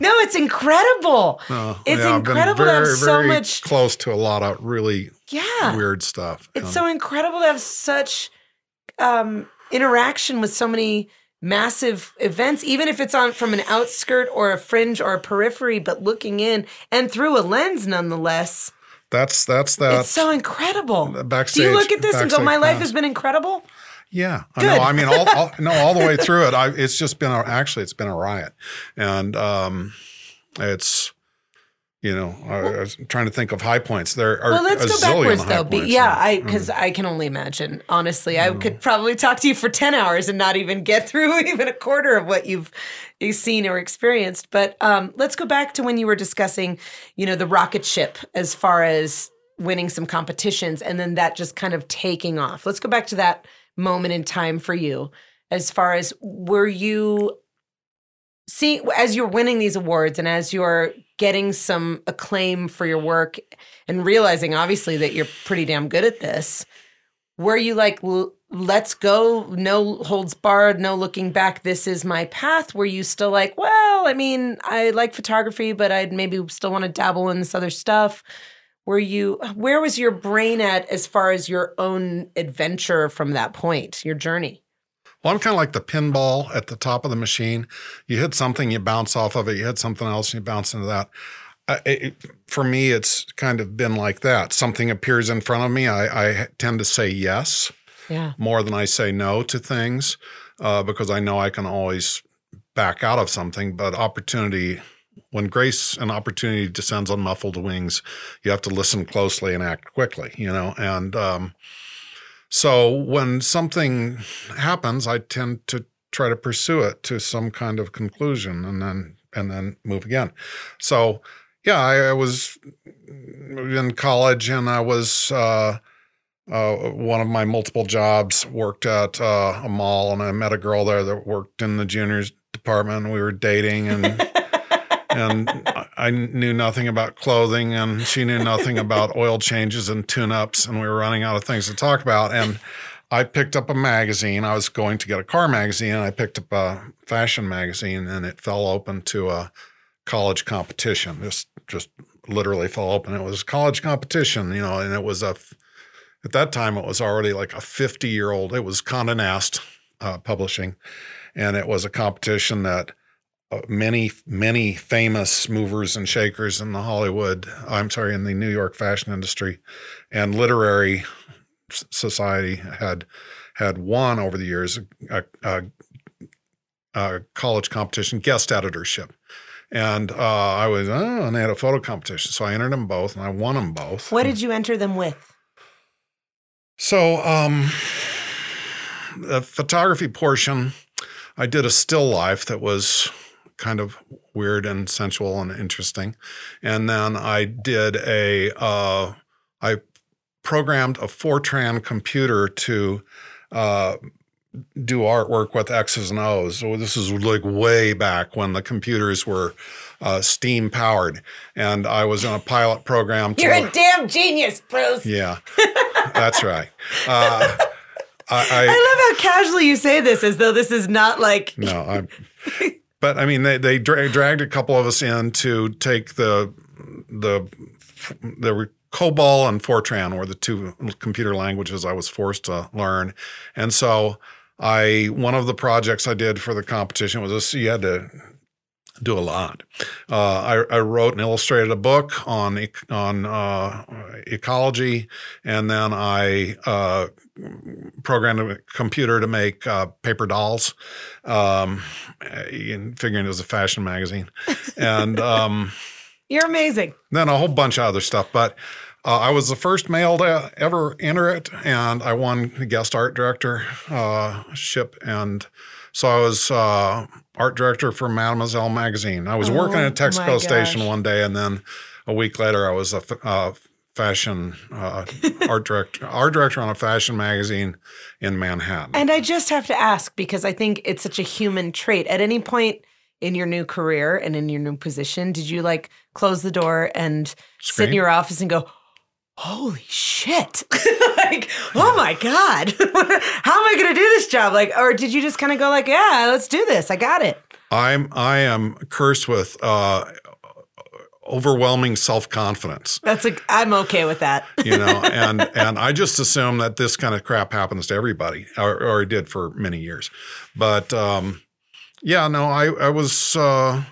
No, it's incredible. Uh, it's yeah, incredible to have so very much. close to a lot of really Yeah. weird stuff. It's Um, so incredible to have such um, interaction with so many massive events, even if it's on from an outskirt or a fringe or a periphery, but looking in and through a lens nonetheless. that's that's that. it's so incredible. the Do you look at this and go, "My life has been incredible"? Yeah, I know. I mean, all, all no, all the way through it. I, it's just been a, actually, it's been a riot, and um, it's you know, I, I was trying to think of high points. There are Well, let's go backwards though. Points. yeah, I Mm. because I can only imagine. Honestly, I could probably talk to you for ten hours and not even get through even a quarter of what you've you've seen or experienced. But um, let's go back to when you were discussing, you know, the rocket ship as far as winning some competitions, and then that just kind of taking off. Let's go back to that moment in time for you. As far as were you see as you're winning these awards and as you're getting some acclaim for your work and realizing obviously that you're pretty damn good at this were you like let's go no holds barred no looking back this is my path were you still like well i mean i like photography but i'd maybe still want to dabble in this other stuff were you where was your brain at as far as your own adventure from that point your journey Well, I'm kind of like the pinball at the top of the machine. You hit something, you bounce off of it. You hit something else, and you bounce into that. Uh, it, for me, it's kind of been like that. Something appears in front of me. I, I tend to say yes yeah more than I say no to things uh, because I know I can always back out of something. But opportunity, when grace and opportunity descends on muffled wings, you have to listen closely and act quickly, you know? And um, so when something happens, I tend to try to pursue it to some kind of conclusion and then and then move again. So yeah, I, I was in college and I was uh, uh, one of my multiple jobs worked at uh, a mall and I met a girl there that worked in the juniors department. And we were dating and and I- knew nothing about clothing and she knew nothing about oil changes and tune-ups and we were running out of things to talk about and I picked up a magazine. I was going to get a car magazine and I picked up a fashion magazine and it fell open to a college competition. Just just literally fell open. It was a college competition, you know, and it was a at that time it was already like a 50 year old it was Condé Nast uh, publishing and it was a competition that many many famous movers and shakers in the hollywood i'm sorry in the new york fashion industry and literary society had had won over the years a, a, a college competition guest editorship. And uh, i was oh and they had a photo competition. So i entered them both and i won them both. What did you enter them with? So, um, the photography portion, I did a still life that was kind of weird and sensual and interesting, and then I did a, uh, I programmed a Fortran computer to uh, do artwork with X's and O's. So this is like way back when the computers were uh, steam powered, and I was in a pilot program. To you're a damn genius bruce yeah, that's right. Uh, I, I love how casually you say this, as though this is not like no, I. But I mean, they they dra- dragged a couple of us in to take the the there COBOL and Fortran were the two computer languages I was forced to learn, and so I one of the projects I did for the competition was this. You had to do a lot. Uh, I, I, wrote and illustrated a book on on uh, ecology, and then I uh, programmed a computer to make uh, paper dolls. Um, and figuring it was a fashion magazine, and um, you're amazing. Then a whole bunch of other stuff, but. Uh, I was the first male to ever enter it, and I won guest art director uh, ship. And so I was uh, art director for Mademoiselle magazine. I was Oh, working at my Texaco Station one day, and then a week later, I was a f- uh, fashion uh, art director, art director on a fashion magazine in Manhattan. And I just have to ask because I think it's such a human trait. At any point in your new career and in your new position, did you like close the door and sit in your office and go, Holy shit. like, oh my God. How am I gonna do this job? Like, or did you just kind of go like, Yeah, let's do this. I got it. I'm I am cursed with uh, overwhelming self confidence. That's a. I'm okay with that. You know, and and I just assume that this kind of crap happens to everybody, or, or it did for many years. But um, yeah, no, I I was. Uh,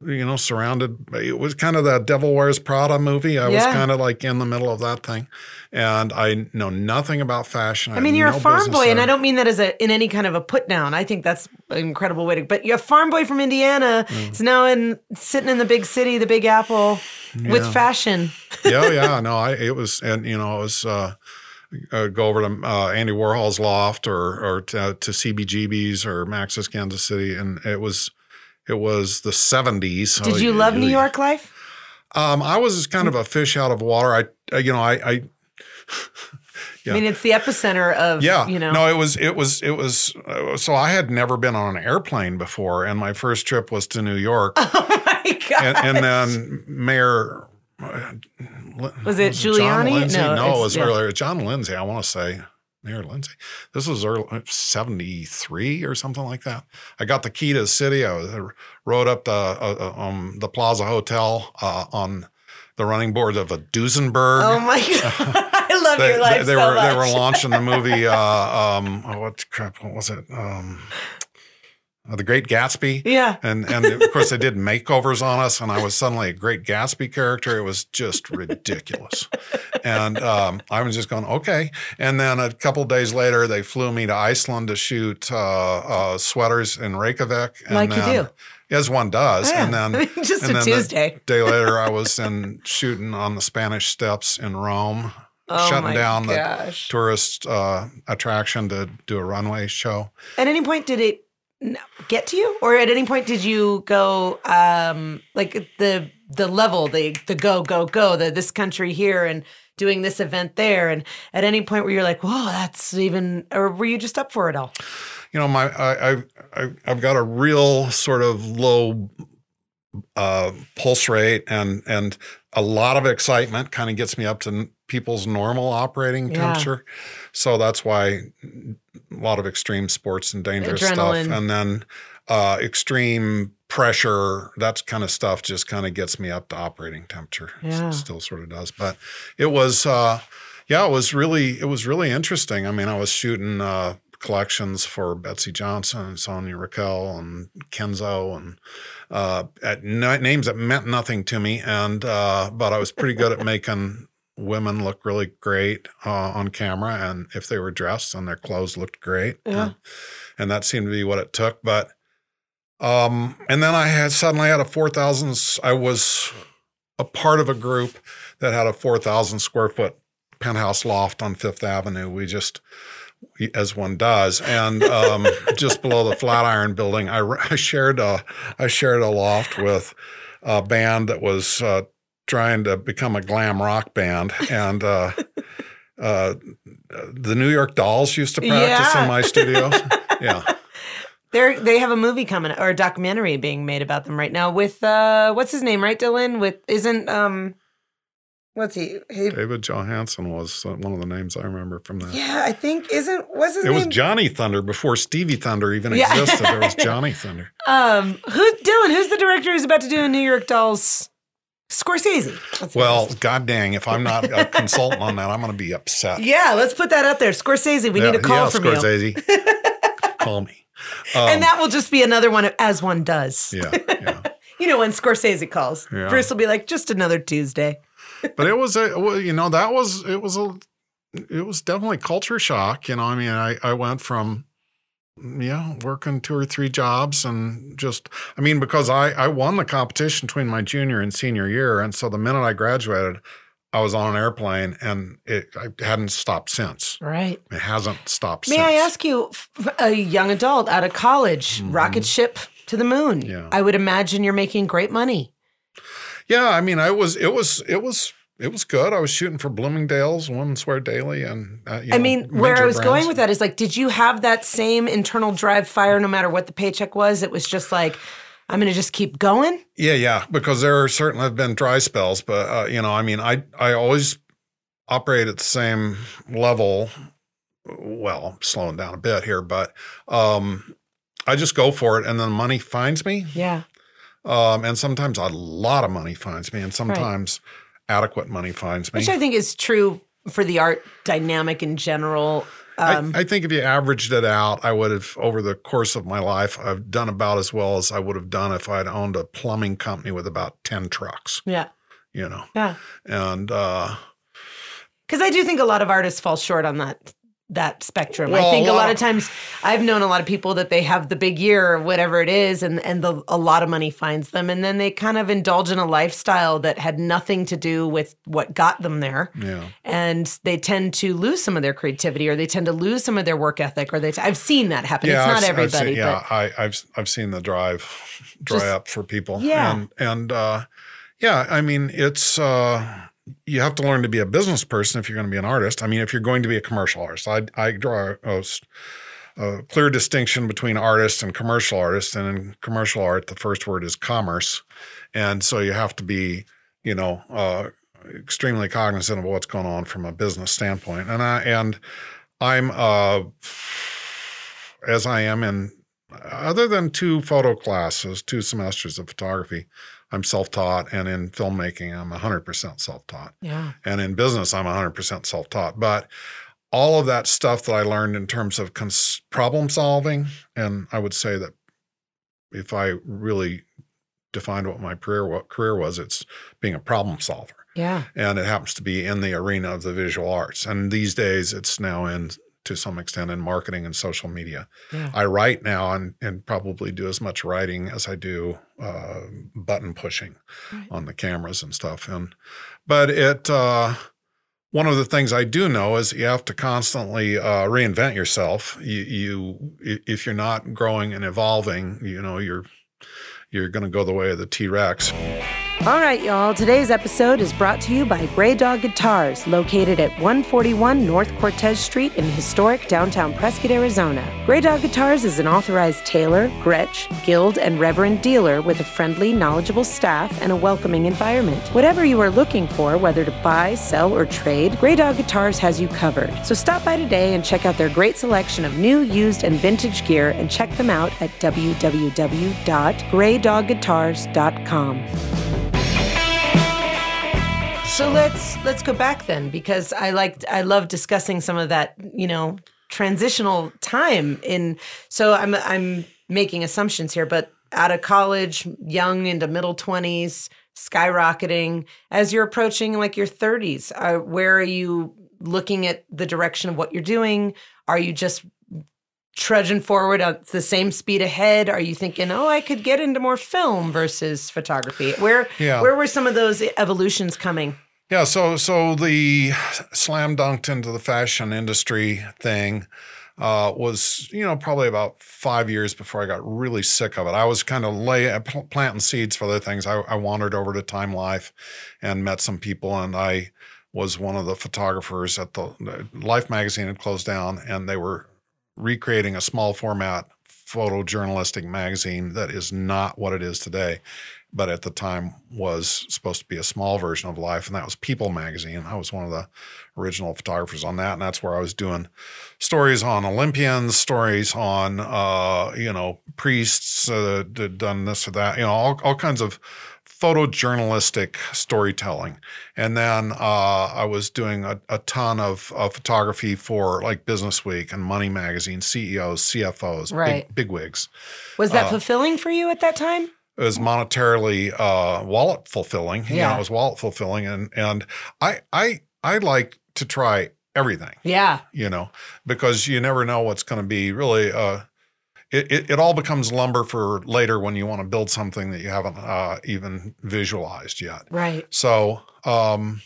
you know, surrounded. It was kind of the Devil Wears Prada movie. I was kind of like in the middle of that thing, and I know nothing about fashion. I mean, you're no a farm boy, and. I don't mean that as a in any kind of a put down. I think that's an incredible way to. But you're a farm boy from Indiana. Mm. is now in sitting in the big city, the Big Apple, with fashion. yeah, yeah, no, I it was, and you know, it was uh, uh, go over to uh, Andy Warhol's loft or or to, to CBGB's or Max's Kansas City, and it was it was the seventies. Did you love New York life? Um, I was kind of a fish out of water. I, I you know, I, I Yeah. I mean, it's the epicenter of. yeah, You know. no, it was it was it was. Uh, so I had never been on an airplane before, and my first trip was to New York, Oh my god. and, and then Mayor. uh, Was it John Giuliani? Lindsay? No, No, it was yeah. earlier. John Lindsay, I want to say. Mayor Lindsay. This was early, 73 or something like that. I got the key to the city. I, was, I rode up the uh, uh, um, the Plaza Hotel uh, on the running board of a Duesenberg. oh my god. I love they, your life they so were much. they were launching the movie. Uh, um, oh, what crap? What was it? Um, uh, the Great Gatsby. Yeah. And and of course they did makeovers on us, and I was suddenly a Great Gatsby character. It was just ridiculous, and um, I was just going okay. And then a couple days later, they flew me to Iceland to shoot uh, uh, sweaters in Reykjavik. And Like you do. as one does. Yeah. And then I mean, just and a then Tuesday. day later, I was in shooting on the Spanish Steps in Rome, Oh shutting down the tourist uh, attraction to do a runway show. At any point, did it get to you, or at any point did you go um, like the the level, the the go go go, the this country here and doing this event there, and at any point where you're like, whoa, that's even, or were you just up for it all? you know, my I, I, I I've got a real sort of low uh, pulse rate and and a lot of excitement kind of gets me up to people's normal operating Yeah. temperature. So that's why a lot of extreme sports and dangerous Adrenaline. stuff, and then uh, extreme pressure. That kind of stuff just kind of gets me up to operating temperature. Yeah. Still sort of does, but it was. Uh, yeah, it was really it was really interesting. I mean, I was shooting uh, collections for Betsey Johnson and Sonia Rykiel and Kenzo and uh, at n- names that meant nothing to me, and uh, but I was pretty good at making women look really great uh, on camera, and if they were dressed and their clothes looked great, Yeah. and, and that seemed to be what it took. But um, and then I had suddenly had a four thousand. I was a part of a group that had a four thousand square foot penthouse loft on Fifth Avenue. We just, as one does, and um, just below the Flatiron Building, I, I shared a I shared a loft with a band that was uh, trying to become a glam rock band, and uh, uh, the New York Dolls used to practice Yeah. in my studio. yeah. They they have a movie coming or a documentary being made about them right now with uh what's his name right Dylan with isn't um what's he, he David Johansen was one of the names I remember from that. yeah I think isn't what's his It name was Johnny Thunder before Stevie Thunder even Yeah. existed. There was Johnny Thunder. um who Dylan who's the director who's about to do a New York Dolls Scorsese That's Well, god dang, if I'm not a consultant on that, I'm going to be upset. yeah let's put that out there Scorsese we need a call yeah, from you Scorsese. Call me. Um, and that will just be another one as one does yeah, yeah. you know when Scorsese calls Yeah. Bruce will be like just another Tuesday But it was a, well, you know, that was it was a, it was definitely culture shock. You know, I mean, I I went from yeah working two or three jobs and just i mean because i i won the competition between my junior and senior year and so the minute i graduated i was on an airplane and it i hadn't stopped since right it hasn't stopped since May since I ask you, a young adult out of college, rocket ship to the moon? Mm-hmm. Yeah. I would imagine you're making great money. Yeah, I mean, I was it was it was it was good. I was shooting for Bloomingdale's, Women's Wear Daily, and uh, you I know, mean, where I was going with that is like, did you have that same internal drive fire no matter what the paycheck was? It was just like, I'm going to just keep going. Yeah, yeah, because there are certainly have been dry spells, but uh, you know, I mean, I I always operate at the same level. Well, I'm slowing down a bit here, but um, I just go for it, and then the money finds me. Yeah. Um, and sometimes a lot of money finds me, and sometimes adequate money finds me. Which I think is true for the art dynamic in general. Um, I, I think if you averaged it out, I would have over the course of my life, I've done about as well as I would have done if I'd owned a plumbing company with about ten trucks. yeah. You know, Yeah. and uh, Because I do think a lot of artists fall short on that that spectrum. I think a lot of times I've known a lot of people that they have the big year or whatever it is, and and the, a lot of money finds them, and then they kind of indulge in a lifestyle that had nothing to do with what got them there, yeah. and they tend to lose some of their creativity, or they tend to lose some of their work ethic, or they. i I've seen that happen. Yeah, it's not I've- I've everybody, seen- yeah, I, I've I've seen the drive dry Just- up for people. Yeah. and and uh, yeah, I mean it's uh, you have to learn to be a business person if you're going to be an artist. I mean, if you're going to be a commercial artist, I I draw a, a clear distinction between artists and commercial artists. And in commercial art, the first word is commerce, and so you have to be you know. Uh, extremely cognizant of what's going on from a business standpoint and i and i'm uh as I am in other than two photo classes, two semesters of photography, I'm self-taught and in filmmaking I'm 100% self-taught. yeah, And in business I'm 100% self-taught. But all of that stuff that I learned in terms of cons- problem solving and I would say that if I really defined what my career what career was it's being a problem solver yeah, and it happens to be in the arena of the visual arts. And these days, it's now in to some extent in marketing and social media. yeah. I write now and, and probably do as much writing as I do uh, button pushing Right. on the cameras and stuff. And but it uh, one of the things I do know is you have to constantly uh, reinvent yourself. You, you if you're not growing and evolving, you know you're you're going to go the way of the T Rex. All right, y'all. Today's episode is brought to you by Grey Dog Guitars, located at 141 North Cortez Street in historic downtown Prescott, Arizona. Grey Dog Guitars is an authorized Taylor, Gretsch, Guild, and Reverend dealer with a friendly, knowledgeable staff and a welcoming environment. Whatever you are looking for, whether to buy, sell, or trade, Grey Dog Guitars has you covered. So stop by today and check out their great selection of new, used, and vintage gear and check them out at www.greydogguitars.com. So let's let's go back then because I liked I love discussing some of that you know transitional time in. So I'm I'm making assumptions here, but out of college, young into middle twenties, skyrocketing as you're approaching like your 30s. Uh, where are you looking at the direction of what you're doing? Are you just trudging forward at the same speed ahead? Are you thinking, oh, I could get into more film versus photography? Where Yeah. where were some of those evolutions coming? Yeah, so so the slam dunked into the fashion industry thing uh, was you know probably about five years before I got really sick of it. I was kind of lay uh, pl- planting seeds for other things. I, I wandered over to Time Life and met some people, and I was one of the photographers at the, the Life magazine had closed down, and they were recreating a small format photojournalistic magazine that is not what it is today but at the time was supposed to be a small version of life and that was people magazine. I was one of the original photographers on that and that's where i was doing stories on olympians stories on uh, you know priests uh, done this or that you know all, all kinds of photojournalistic storytelling and then uh, i was doing a, a ton of, of photography for like business week and money magazine ceos cfos Right. big, big wigs Was Uh, that fulfilling for you at that time? it was monetarily uh, wallet fulfilling. You Yeah. know, it was wallet fulfilling, and and I I I like to try everything. Yeah. You know, because you never know what's going to be really. Uh, it, it it all becomes lumber for later when you want to build something that you haven't uh, even visualized yet. Right. So, um,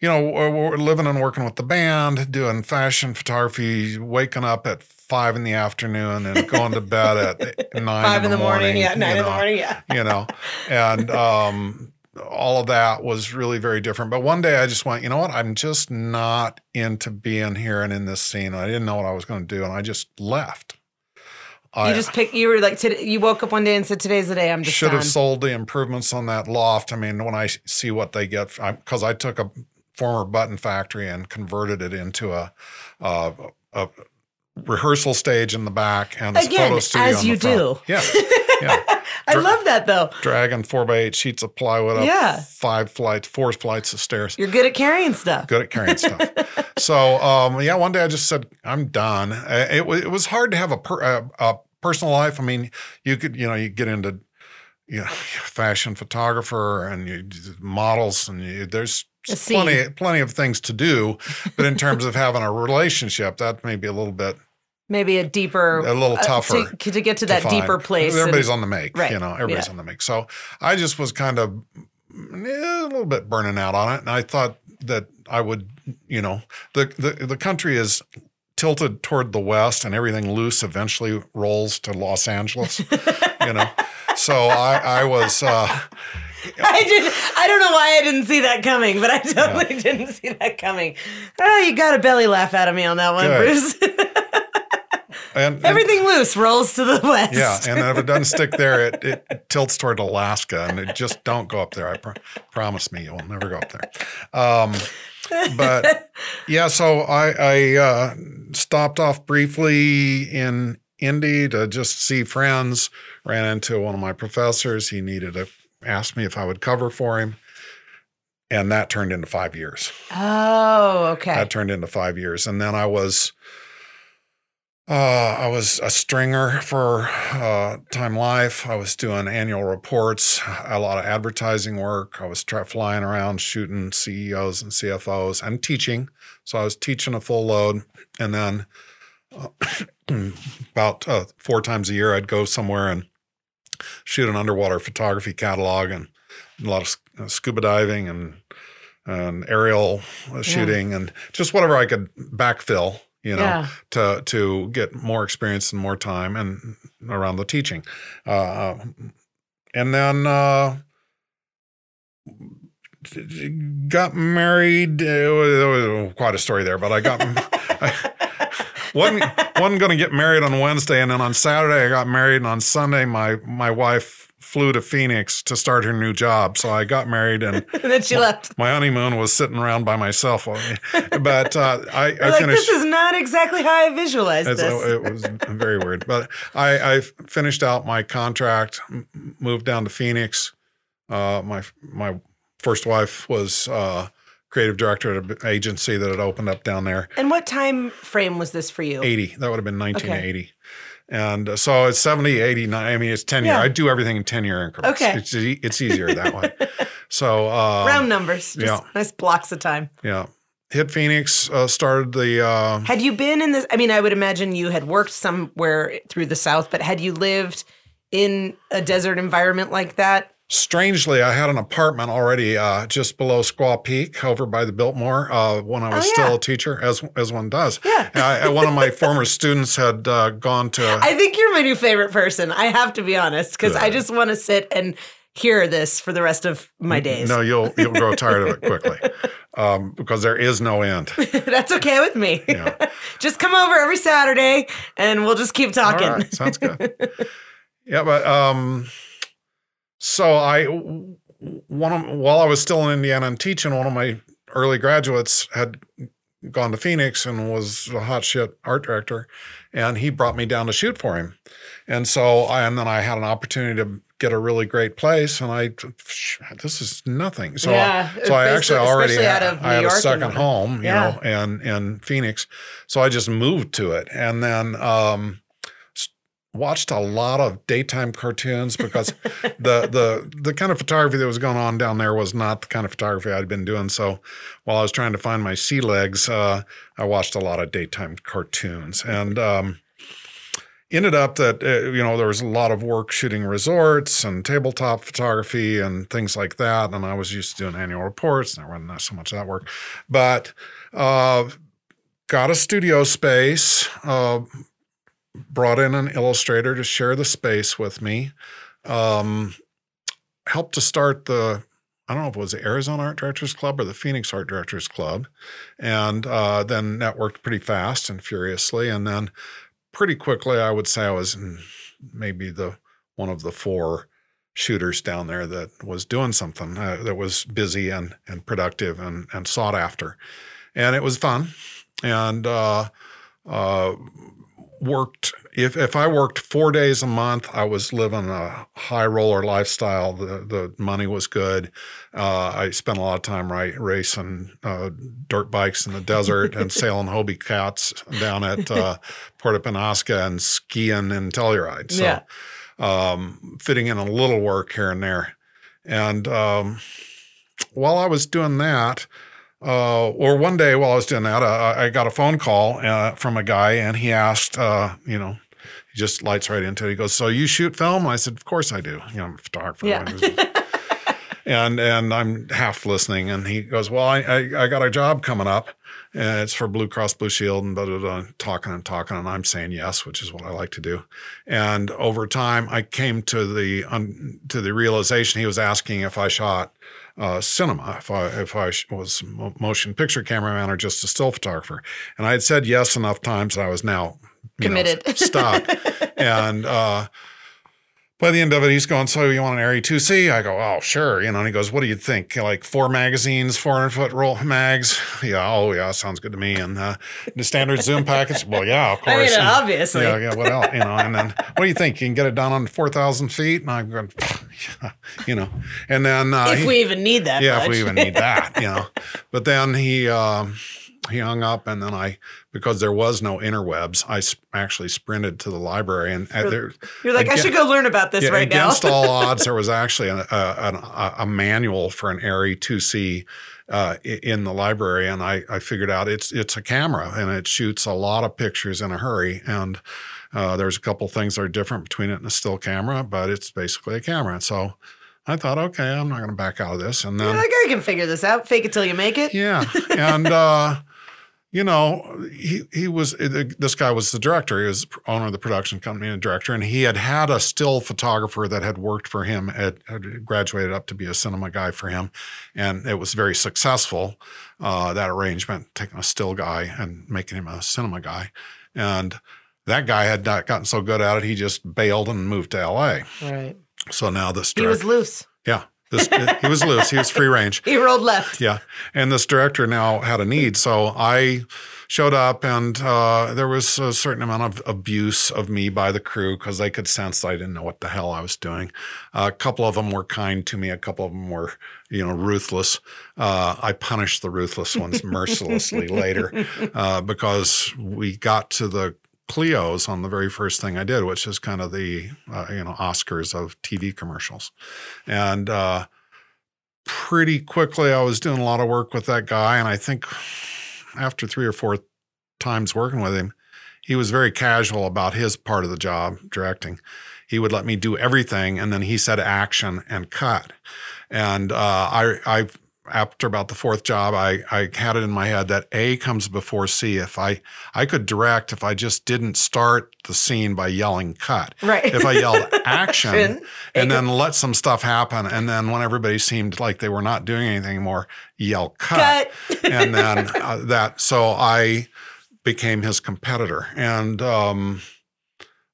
you know, we're, we're living and working with the band, doing fashion photography, waking up at five in the afternoon and going to bed at nine Five in the, morning, Yeah. you Nine in the morning. Yeah. you know, and um, all of that was really very different. But one day I just went, you know what? I'm just not into being here and in this scene. I didn't know what I was going to do, and I just left. I You just picked. You were like, today, you woke up one day and said, "Today's the day. I'm just should done." have sold the improvements on that loft. I mean, when I see what they get, because I, took a former button factory and converted it into a, uh, a, a rehearsal stage in the back and Again, photo studio as you do. Yeah, yeah. I love that though. Dragging four by eight sheets of plywood up Yeah. five flights, four flights of stairs. You're good at carrying stuff. Good at carrying stuff. So um, yeah, one day I just said I'm done. Uh, It, wa- it was hard to have a, per, a, a personal life. I mean, you could you know you get into you know fashion photographer and you models and you, there's plenty plenty of things to do. But in terms of having a relationship, that may be a little bit Maybe a deeper, A little uh, tougher to, to get to to that find. deeper place. and- Everybody's on the make, Right, you know. Everybody's yeah. on the make. So I just was kind of eh, a little bit burning out on it, and I thought that I would, you know, the the the country is tilted toward the west, and everything loose eventually rolls to Los Angeles, you know. So I I was. Uh, I did. I don't know why I didn't see that coming, but I totally didn't see that coming. Oh, you got a belly laugh out of me on that one, Good. Bruce. and, and- Everything loose rolls to the west. Yeah, and if it doesn't stick there, it, it tilts toward Alaska, and it just don't go up there. I pr- promise me, you'll never go up there. Um, but yeah, so I, I uh, stopped off briefly in Indy to just see friends. Ran into one of my professors. He needed to ask me if I would cover for him, and that turned into five years. Oh, okay. That turned into five years, and then I was. Uh, I was a stringer for uh, Time Life. I was doing annual reports, a lot of advertising work. I was flying around shooting CEOs and CFOs and teaching. So I was teaching a full load. And then uh, about uh, four times a year, I'd go somewhere and shoot an underwater photography catalog and a lot of uh, scuba diving and, and aerial uh, shooting and just whatever I could backfill you know, Yeah. to to get more experience and more time and around the teaching. Uh, and then uh, got married. It was, it was quite a story there, but I got I wasn't wasn't going to get married on Wednesday, and then on Saturday I got married, and on Sunday my my wife flew to Phoenix to start her new job. So I got married and and then she left. my honeymoon was sitting around by myself. But uh, I, I like, finished. this is not exactly how I visualized It's- this. It was very weird. But I, I finished out my contract, moved down to Phoenix. Uh, my my first wife was uh, creative director at an agency that had opened up down there. and what time frame was this for you? 80. That would have been 1980. And uh, so it's 70, 80, 90. I mean, it's 10 year. I do everything in 10 year increments. Okay. It's, it's easier that way. So, uh, Round numbers. Just yeah. nice blocks of time. yeah. Hit Phoenix, uh, started the, uh, Had you been in this? I mean, I would imagine you had worked somewhere through the South, but had you lived in a desert environment like that? Strangely, I had an apartment already uh, just below Squaw Peak over by the Biltmore uh, when I was Oh, yeah. still a teacher, as as one does. Yeah. I, one of my former students had uh, gone to. I think you're my new favorite person. I have to be honest, because I just want to sit and hear this for the rest of my days. no, you'll you'll grow tired of it quickly, um, because there is no end. That's okay with me. Yeah. just come over every Saturday and we'll just keep talking. right, sounds good. yeah, but um, so I one of while I was still in Indiana and teaching, one of my early graduates had gone to Phoenix and was a hot shit art director, and he brought me down to shoot for him, and so I, and then I had an opportunity to get a really great place, and I this is nothing. So Yeah, I, so I actually already had, I had York a second home, you Yeah. know, and in Phoenix, so I just moved to it, and then. um watched a lot of daytime cartoons because the the the kind of photography that was going on down there was not the kind of photography I'd been doing. So while I was trying to find my sea legs, uh, I watched a lot of daytime cartoons and um, ended up that uh, you know there was a lot of work shooting resorts and tabletop photography and things like that. And I was used to doing annual reports, and there wasn't so much of that work, but. Uh, got a studio space. Uh, brought in an illustrator to share the space with me. Um, helped to start the, I don't know if it was the Arizona Art Directors Club or the Phoenix Art Directors Club, and uh, then networked pretty fast and furiously. And then pretty quickly, I would say I was maybe the one of the four shooters down there that was doing something uh, that was busy and and productive and and sought after, and it was fun. And uh, uh, worked if if I worked four days a month, I was living a high roller lifestyle. The the money was good. Uh, I spent a lot of time right, racing uh, dirt bikes in the desert and sailing Hobie cats down at uh, Puerto Penasco and skiing in Telluride. So, Yeah. um, fitting in a little work here and there. And um, while I was doing that, uh, or one day while I was doing that, uh, I got a phone call uh, from a guy, and he asked, uh, you know, he just lights right into it. He goes, "So you shoot film?" I said, "Of course I do. You know, I'm a photographer." Yeah. and and I'm half listening, and he goes, "Well, I I, I got a job coming up, and it's for Blue Cross Blue Shield, and blah, blah, blah, talking and talking, and I'm saying yes, which is what I like to do. And over time, I came to the um, to the realization he was asking if I shot uh, cinema, if I if I was a motion picture cameraman or just a still photographer, and I had said yes enough times that I was now you know, Committed. stuck, and. uh by the end of it, he's going, So you want an Arri 2C? I go, Oh, sure. You know, and he goes, What do you think? Like four magazines, 400 foot roll mags? Yeah. Oh, yeah. Sounds good to me. And uh, the standard Zoom package? Well, yeah, of course. I mean, And- obviously. yeah, yeah. What else? You know, and then what do you think? You can get it done on 4,000 feet? And I'm going, yeah, you know, and then uh, if he- we even need that yeah, much. if we even need that, you know. But then he um, he hung up, and then I because there was no interwebs, I s- actually sprinted to the library, and uh, there, You're like, I should go learn about this yeah, right now. against all odds, there was actually a, a, a, a manual for an Arri 2C uh, in the library, and I, I figured out it's it's a camera and it shoots a lot of pictures in a hurry. And uh, there's a couple things that are different between it and a still camera, but it's basically a camera. So I thought, okay, I'm not going to back out of this. And then You're like, I can figure this out. Fake it till you make it. yeah, and uh, you know, he he was this guy was the director. He was owner of the production company and director, and he had had a still photographer that had worked for him. Had, had graduated up to be a cinema guy for him, and it was very successful. Uh, that arrangement, taking a still guy and making him a cinema guy, and that guy had not gotten so good at it, he just bailed and moved to L.A. Right. So now this He was loose. yeah, this he was loose. He was free range. He rolled left. Yeah. And this director now had a need. So I showed up and uh, there was a certain amount of abuse of me by the crew because they could sense I didn't know what the hell I was doing. a couple of them were kind to me. A couple of them were, you know, ruthless. Uh, I punished the ruthless ones mercilessly later uh, because we got to the Clio's on the very first thing I did, which is kind of the, uh, you know, Oscars of TV commercials. And, uh, pretty quickly I was doing a lot of work with that guy and I think after 3 or 4 times working with him he was very casual about his part of the job directing he would let me do everything and then he said action and cut and uh, I I after about the fourth job I I had it in my head that A comes before C if I I could direct if I just didn't start the scene by yelling cut Right. if I yelled action and then let some stuff happen. And then when everybody seemed like they were not doing anything more, yell cut. Cut. and then uh, that, so I became his competitor. And um,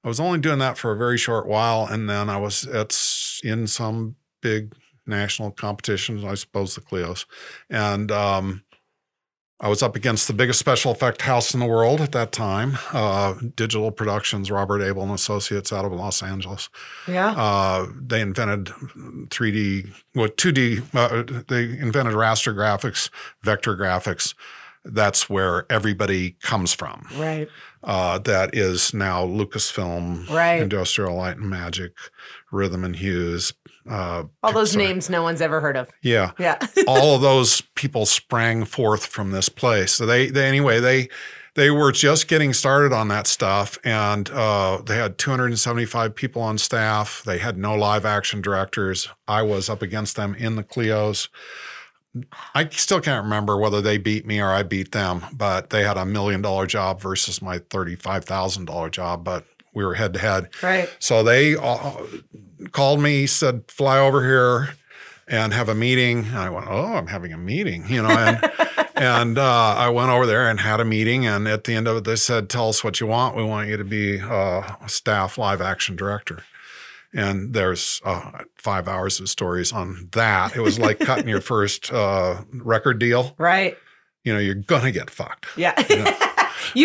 I was only doing that for a very short while. And then I was it's in some big national competitions, I suppose the Clios. And um, I was up against the biggest special effect house in the world at that time, uh, Digital Productions, Robert Abel and Associates out of Los Angeles. Yeah. Uh, they invented 3D, well, 2D. Uh, they invented raster graphics, vector graphics. That's where everybody comes from. right. Uh, that is now Lucasfilm, Right. Industrial Light and Magic, Rhythm and Hues. Uh, All those Pixar. names no one's ever heard of. Yeah Yeah. all of those people sprang forth from this place. So they, they anyway, they they were just getting started on that stuff, and uh, they had 275 people on staff. They had no live action directors. I was up against them in the Clios. I still can't remember whether they beat me or I beat them, but they had a million dollar job versus my thirty-five thousand dollar job. But we were head to head. right. So they uh, called me, said, fly over here and have a meeting. And I went, oh, I'm having a meeting, you know, and, and uh, I went over there and had a meeting. And at the end of it, they said, tell us what you want. We want you to be uh, a staff live action director. And there's uh, five hours of stories on that. It was like cutting your first uh, record deal. Right. You know, you're going to get fucked. Yeah. you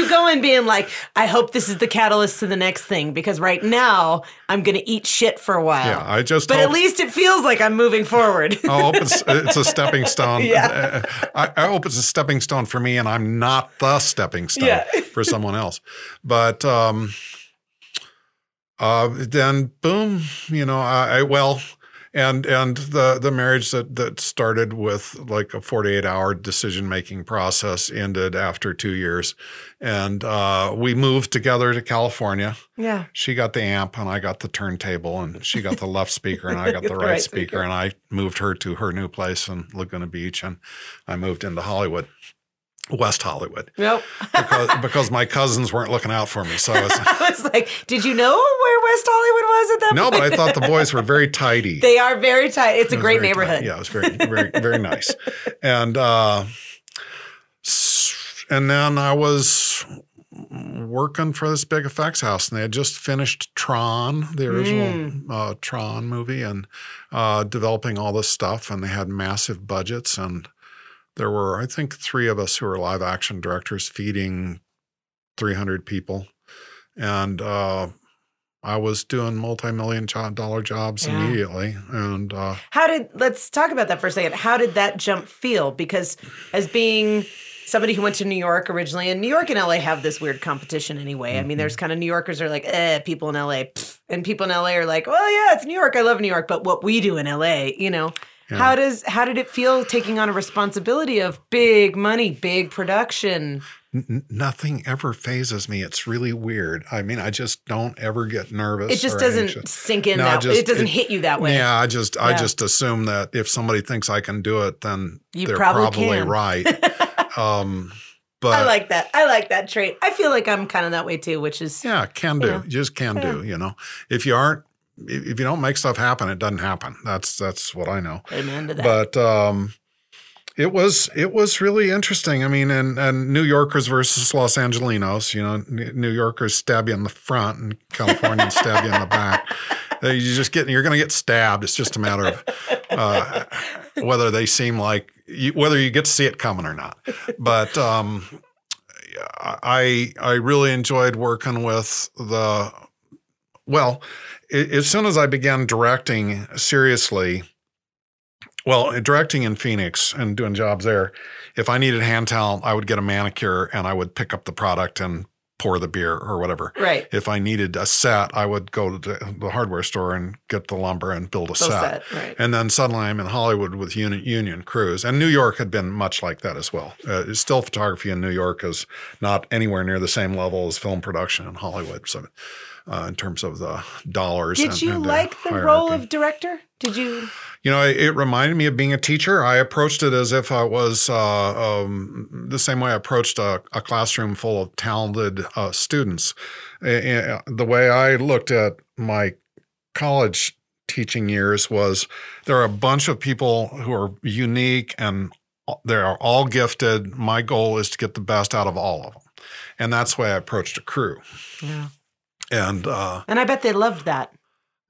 go in being like, I hope this is the catalyst to the next thing because right now I'm going to eat shit for a while. Yeah, I just But hope, at least it feels like I'm moving forward. I hope it's it's a stepping stone. Yeah. I, I hope it's a stepping stone for me, and I'm not the stepping stone Yeah. for someone else. But um, uh, then boom, you know, I, I well, and and the the marriage that that started with like a 48 hour decision making process ended after two years, and uh, we moved together to California. yeah. She got the amp and I got the turntable, and she got the left speaker and I got the right, speaker. And I moved her to her new place in Laguna Beach, and I moved into Hollywood, West Hollywood, Nope. because because my cousins weren't looking out for me. So I was I was like, did you know West Hollywood was at that no, point? but I thought the boys were very tidy. They are very tight. It's a It was great neighborhood. tight. Yeah, it was very, very, very nice. And uh, and then I was working for this big effects house, and they had just finished Tron, the original Mm. uh, Tron movie, and uh, developing all this stuff, and they had massive budgets, and there were, I think, three of us who were live action directors feeding 300 people, and uh, I was doing multi-million dollar jobs Yeah. immediately, and uh, How did let's talk about that for a second. How did that jump feel? Because as being somebody who went to New York originally, and New York and LA have this weird competition anyway. I mean, there's kind of New Yorkers are like, eh, people in LA, pfft. and people in LA are like, well, yeah, it's New York. I love New York, but what we do in LA, you know. How does how did it feel taking on a responsibility of big money, big production? N- nothing ever fazes me. It's really weird. I mean, I just don't ever get nervous. It just doesn't anxious. sink in No, that just- it doesn't it- hit you that way. Yeah, I just I just assume that if somebody thinks I can do it, then You they're probably probably, right. um, but I like that. I like that trait. I feel like I'm kind of that way too, which is yeah, can do. Yeah. You just can do. You know, if you aren't, if if you don't make stuff happen, it doesn't happen. That's that's what I know. amen to that. But um, it was it was really interesting. I mean, and and New Yorkers versus Los Angelinos. You know, New Yorkers stab you in the front, and Californians stab you in the back. Uh, You just get you're going to get stabbed. It's just a matter of uh, whether they seem like you, whether you get to see it coming or not. But um, I I really enjoyed working with the well. As soon as I began directing seriously, well, directing in Phoenix and doing jobs there, if I needed hand talent, I would get a manicure and I would pick up the product and pour the beer or whatever. right. If I needed a set, I would go to the- hardware store and get the lumber and build a set. sad. Right. And then suddenly I'm in Hollywood with Union, Union Crews. And New York had been much like that as well. Uh, still photography in New York is not anywhere near the same level as film production in Hollywood. So, uh, in terms of the dollars. Did and- you and like the role of director? Did you? You know, it, it reminded me of being a teacher. I approached it as if I was uh, um, the same way I approached a, a classroom full of talented uh, students. Eh, the way I looked at my college teaching years was there are a bunch of people who are unique and they are all gifted. My goal is to get the best out of all of them. And that's the way I approached a crew. Yeah. And uh, And I bet they loved that.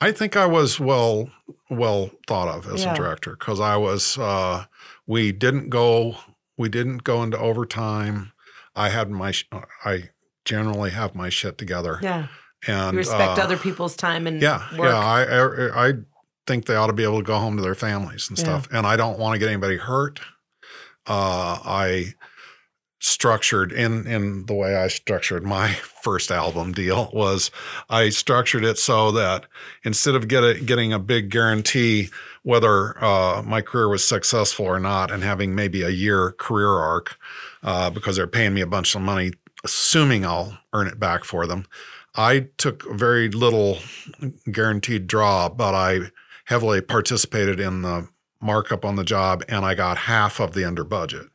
I think I was well well thought of as Yeah. a director because I was. Uh, we didn't go. We didn't go into overtime. I had my. sh- I generally have my shit together. Yeah. And You respect uh, other people's time and Yeah, work. yeah. I, I I think they ought to be able to go home to their families and Yeah. stuff. And I don't want to get anybody hurt. Uh, I structured in in the way I structured my first album deal was I structured it so that instead of get a, getting a big guarantee whether uh, my career was successful or not and having maybe a year career arc uh, because they're paying me a bunch of money assuming I'll earn it back for them I took very little guaranteed draw but I heavily participated in the markup on the job and I got half of the under budget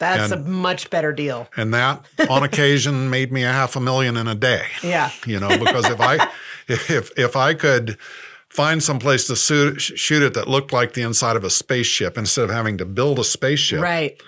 That's and- a much better deal. and that on occasion made me a half a million in a day Yeah. you know because if i if if i could find some place to shoot, shoot it that looked like the inside of a spaceship instead of having to build a spaceship Right.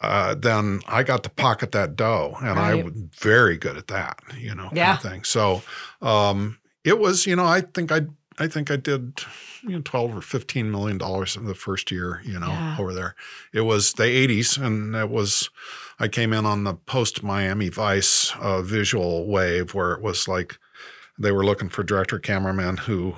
uh, then i got to pocket that dough and i was very good at that you know kind Yeah. of thing so um it was you know i think i I think I did you know, 12 or 15 million dollars in the first year, you know, Yeah. over there. It was the 80s and it was I came in on the post Miami Vice uh, visual wave where it was like they were looking for director cameramen who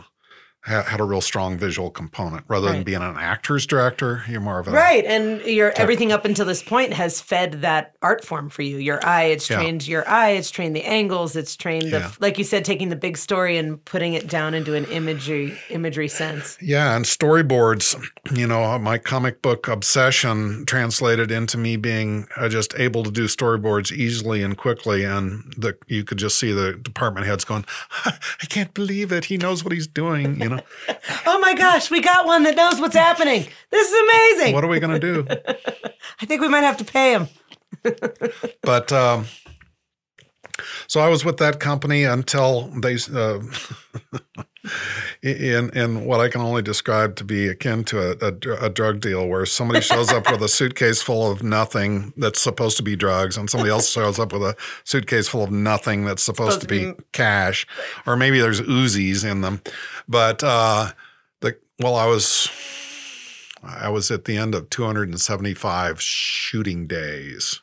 had, had a real strong visual component rather than being an actor's director. You're more of a Right. And your everything up until this point has fed that art form for you. Your eye, it's Yeah. trained your eye, it's trained the angles, it's trained the Yeah. like you said, taking the big story and putting it down into an imagery imagery sense. Yeah, and storyboards, you know, my comic book obsession translated into me being uh, just able to do storyboards easily and quickly. And the, you could just see the department heads going, I can't believe it. He knows what he's doing, you know. Oh my gosh, we got one that knows what's happening. This is amazing. what are we going to do? I think we might have to pay him. But um, so I was with that company until they, uh, in in what I can only describe to be akin to a, a, a drug deal, where somebody shows up with a suitcase full of nothing that's supposed to be drugs, and somebody else shows up with a suitcase full of nothing that's supposed, Supposed to to be cash, or maybe there's Uzis in them. But uh, the well, I was. I was at the end of 275 shooting days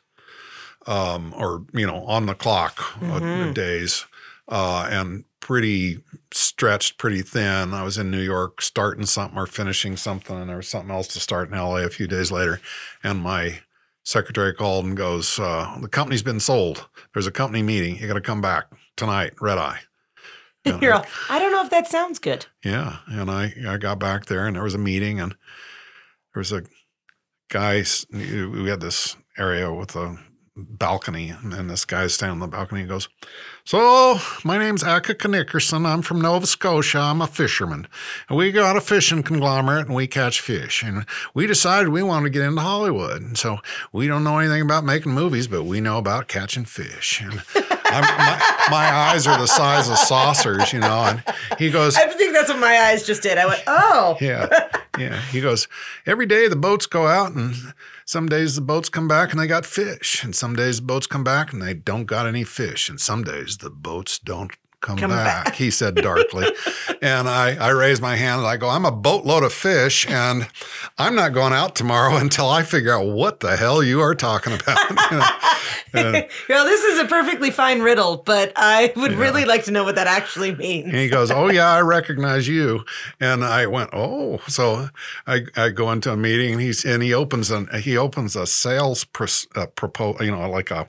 um, or you know on the clock uh, Mhm. days, uh, and pretty stretched, pretty thin. I was in New York starting something or finishing something, and there was something else to start in LA a few days later, and my secretary called and goes, uh, "The company's been sold. There's a company meeting. You got to come back tonight, red eye." And You're I- all, I don't know if that sounds good. yeah, and I I got back there and there was a meeting and there was a guy. We had this area with a balcony, and this guy standing on the balcony and goes, "So my name's Akka Nickerson. I'm from Nova Scotia. I'm a fisherman, and we got a fishing conglomerate and we catch fish. And we decided we wanted to get into Hollywood. And so we don't know anything about making movies, but we know about catching fish." And I'm, my, my eyes are the size of saucers, you know. And he goes, I think that's what my eyes just did. I went, oh. yeah. Yeah. He goes, every day the boats go out and some days the boats come back and they got fish. And some days the boats come back and they don't got any fish. And some days the boats don't come, Come back, back. he said darkly. and I, I raised my hand and I go, I'm a boatload of fish and I'm not going out tomorrow until I figure out what the hell you are talking about. You know? And- Well, this is a perfectly fine riddle, but I would really like to know what that actually means. And he goes, "Oh yeah, I recognize you." And I went, "Oh." So I, I go into a meeting and he's and he opens an he opens a sales pros, uh, proposal, you know, like a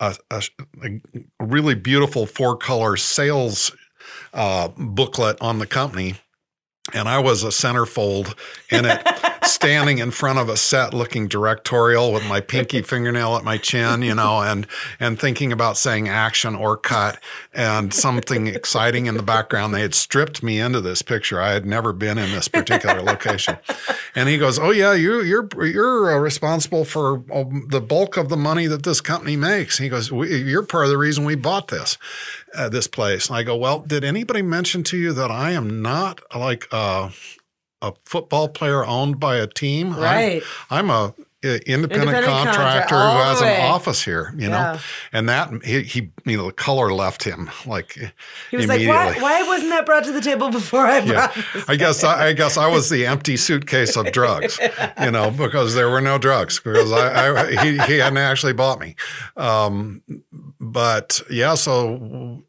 a, a, a really beautiful four color sales uh, booklet on the company. And I was a centerfold in it, standing in front of a set looking directorial with my pinky fingernail at my chin, you know, and and thinking about saying action or cut and something exciting in the background. They had stripped me into this picture. I had never been in this particular location. And he goes, "Oh yeah, you you're you're uh, responsible for um, the bulk of the money that this company makes." He goes, "You're part of the reason we bought this." uh, this place. And I go, well, did anybody mention to you that I am not like a, a football player owned by a team? I'm- Right. I'm, a, a independent, Independent contractor contractor, who has an office here, you know? And that, he, he, you know, the color left him like He was like, why, why wasn't that brought to the table before I Yeah, brought this? I guess I, I guess I was the empty suitcase of drugs, you know, because there were no drugs because I, I he, he hadn't actually bought me. Um, but yeah, so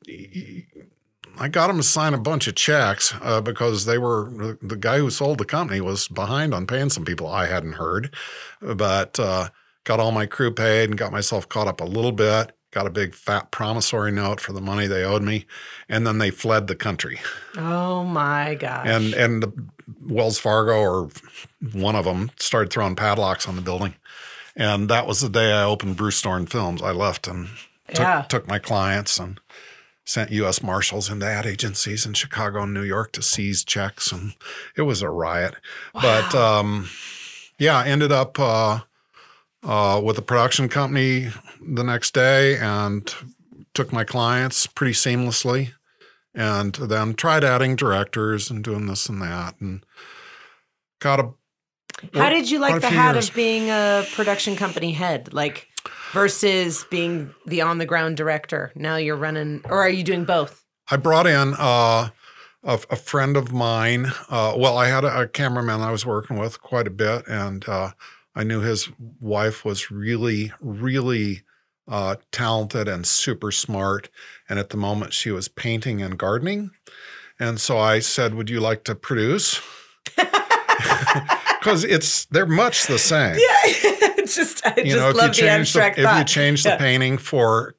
I got him to sign a bunch of checks uh, because they were the, guy who sold the company was behind on paying some people I hadn't heard, but uh, got all my crew paid and got myself caught up a little bit. Got a big fat promissory note for the money they owed me, and then they fled the country Oh my gosh. and and the Wells Fargo or one of them started throwing padlocks on the building, and that was the day I opened Bruce Dorn Films. I left and took, Yeah. took my clients and sent U.S. Marshals into ad agencies in Chicago and New York to seize checks, and it was a riot. But um, yeah, ended up uh, uh, with a production company the next day and took my clients pretty seamlessly and then tried adding directors and doing this and that and got a How did you like the hat years. of being a production company head? Like versus being the on the ground director. Now you're running or are you doing both? I brought in uh, a, a friend of mine. Uh, well, I had a, a, cameraman I was working with quite a bit, and uh, I knew his wife was really, really uh, talented and super smart. And at the moment, she was painting and gardening. And so I said, "Would you like to produce?" Because it's they're much the same. Yeah, just I you just know, love the abstract the, If you change the yeah. painting for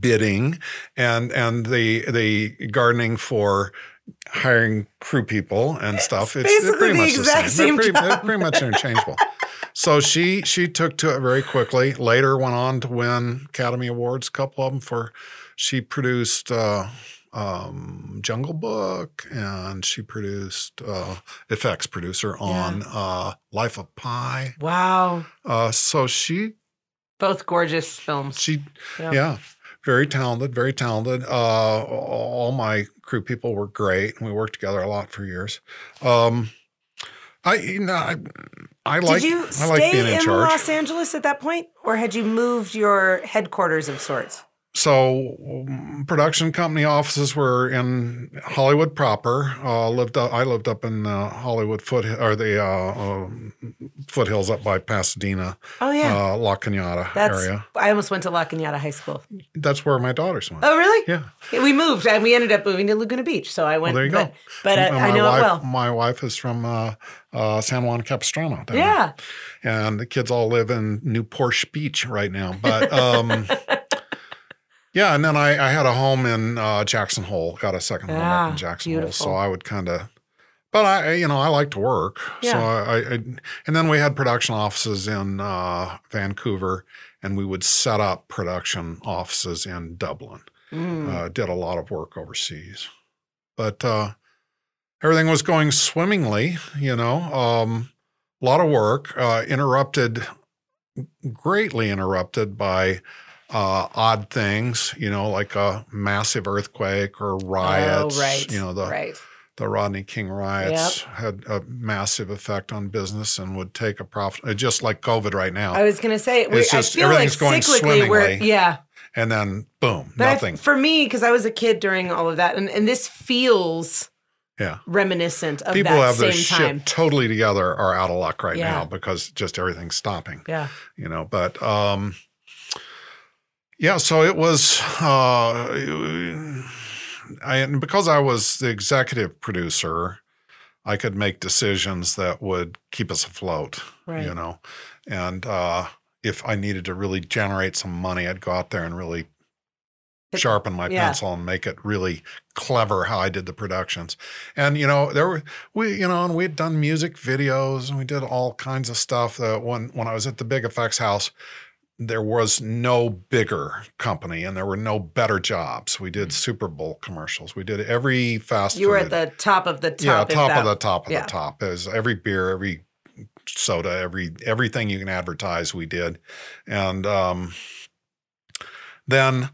bidding and and the the gardening for hiring crew people and stuff. It's, it's pretty the much the same. same they're, pretty, they're pretty much interchangeable. so she she took to it very quickly. Later went on to win Academy Awards, a couple of them for she produced uh, um, Jungle Book and she produced uh, effects producer on yeah. uh, Life of Pi. Wow. Uh, so she both gorgeous films. She yep. yeah very talented, very talented. Uh, all my crew people were great. And we worked together a lot for years. Um, I, you know, I, I like. Did you I like stay being in, in. Los Angeles at that point, or had you moved your headquarters of sorts? So, um, production company offices were in Hollywood proper. Uh, lived up, I lived up in the Hollywood foot or the uh, uh, foothills up by Pasadena. Oh yeah, uh, La Cañada That's, area. I almost went to La Cañada High School. That's where my daughters went. Oh really? Yeah. We moved and we ended up moving to Laguna Beach. So I went. Well, there you but, go. But I, I know wife, it well. My wife is from uh, uh, San Juan Capistrano. yeah. There. And the kids all live in Newport Beach right now, but. Um, Yeah, and then I, I had a home in uh, Jackson Hole. Got a second home up in ah, Jackson beautiful. Hole, so I would kind of. But I, you know, I like to work. Yeah. So I, I, and then we had production offices in uh, Vancouver, and we would set up production offices in Dublin. Mm. Uh, did a lot of work overseas, but uh, everything was going swimmingly. You know, um, a lot of work. Uh, interrupted, greatly interrupted by uh, odd things, you know, like a massive earthquake or riots. Oh, right. You know, the right. the Rodney King riots yep. had a massive effect on business and would take a profit, uh, just like COVID right now. I was going to say, it's just, I feel like cyclically, we're, yeah. And then boom, but nothing. I, for me, because I was a kid during all of that, and, and this feels yeah reminiscent of people have their time. totally together are out of luck right yeah. now because just everything's stopping. Yeah, you know, but um, yeah, so it was, uh, I, and because I was the executive producer, I could make decisions that would keep us afloat, right. you know. And uh, if I needed to really generate some money, I'd go out there and really sharpen my yeah. pencil and make it really clever how I did the productions. And you know, there were we you know, and we had done music videos and we did all kinds of stuff that when when I was at the Big Effects house, there was no bigger company and there were no better jobs. We did mm. Super Bowl commercials. We did every fast you food. were at the top of the top. Yeah, top that, of the top of yeah. the top. As every beer, every soda, every everything you can advertise, we did. And um, then,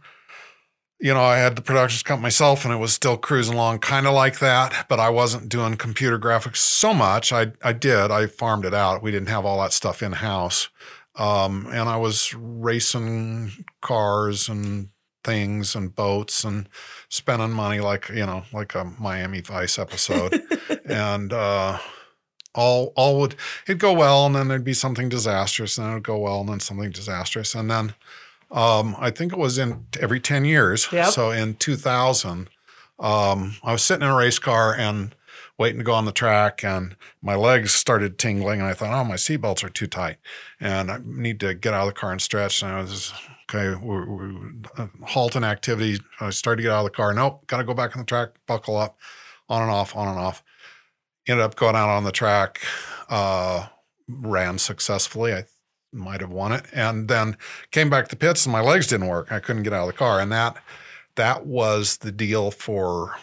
you know, I had the productions company myself, and it was still cruising along, kind of like that. But I wasn't doing computer graphics so much. I I did. I farmed it out. We didn't have all that stuff in house. Um, and I was racing cars and things and boats and spending money like you know like a Miami Vice episode, and uh, all all would it'd go well, and then there'd be something disastrous, and then it'd go well, and then something disastrous, and then um, I think it was in every ten years. Yep. So in two thousand, um, I was sitting in a race car and waiting to go on the track, and my legs started tingling, and I thought, oh, my seatbelts are too tight, and I need to get out of the car and stretch. And I was okay, we're, we're uh, halting activity. I started to get out of the car. Nope, got to go back on the track, buckle up, on and off, on and off. Ended up going out on the track, uh, ran successfully. I might have won it, and then came back to pits, and my legs didn't work. I couldn't get out of the car, and that that was the deal for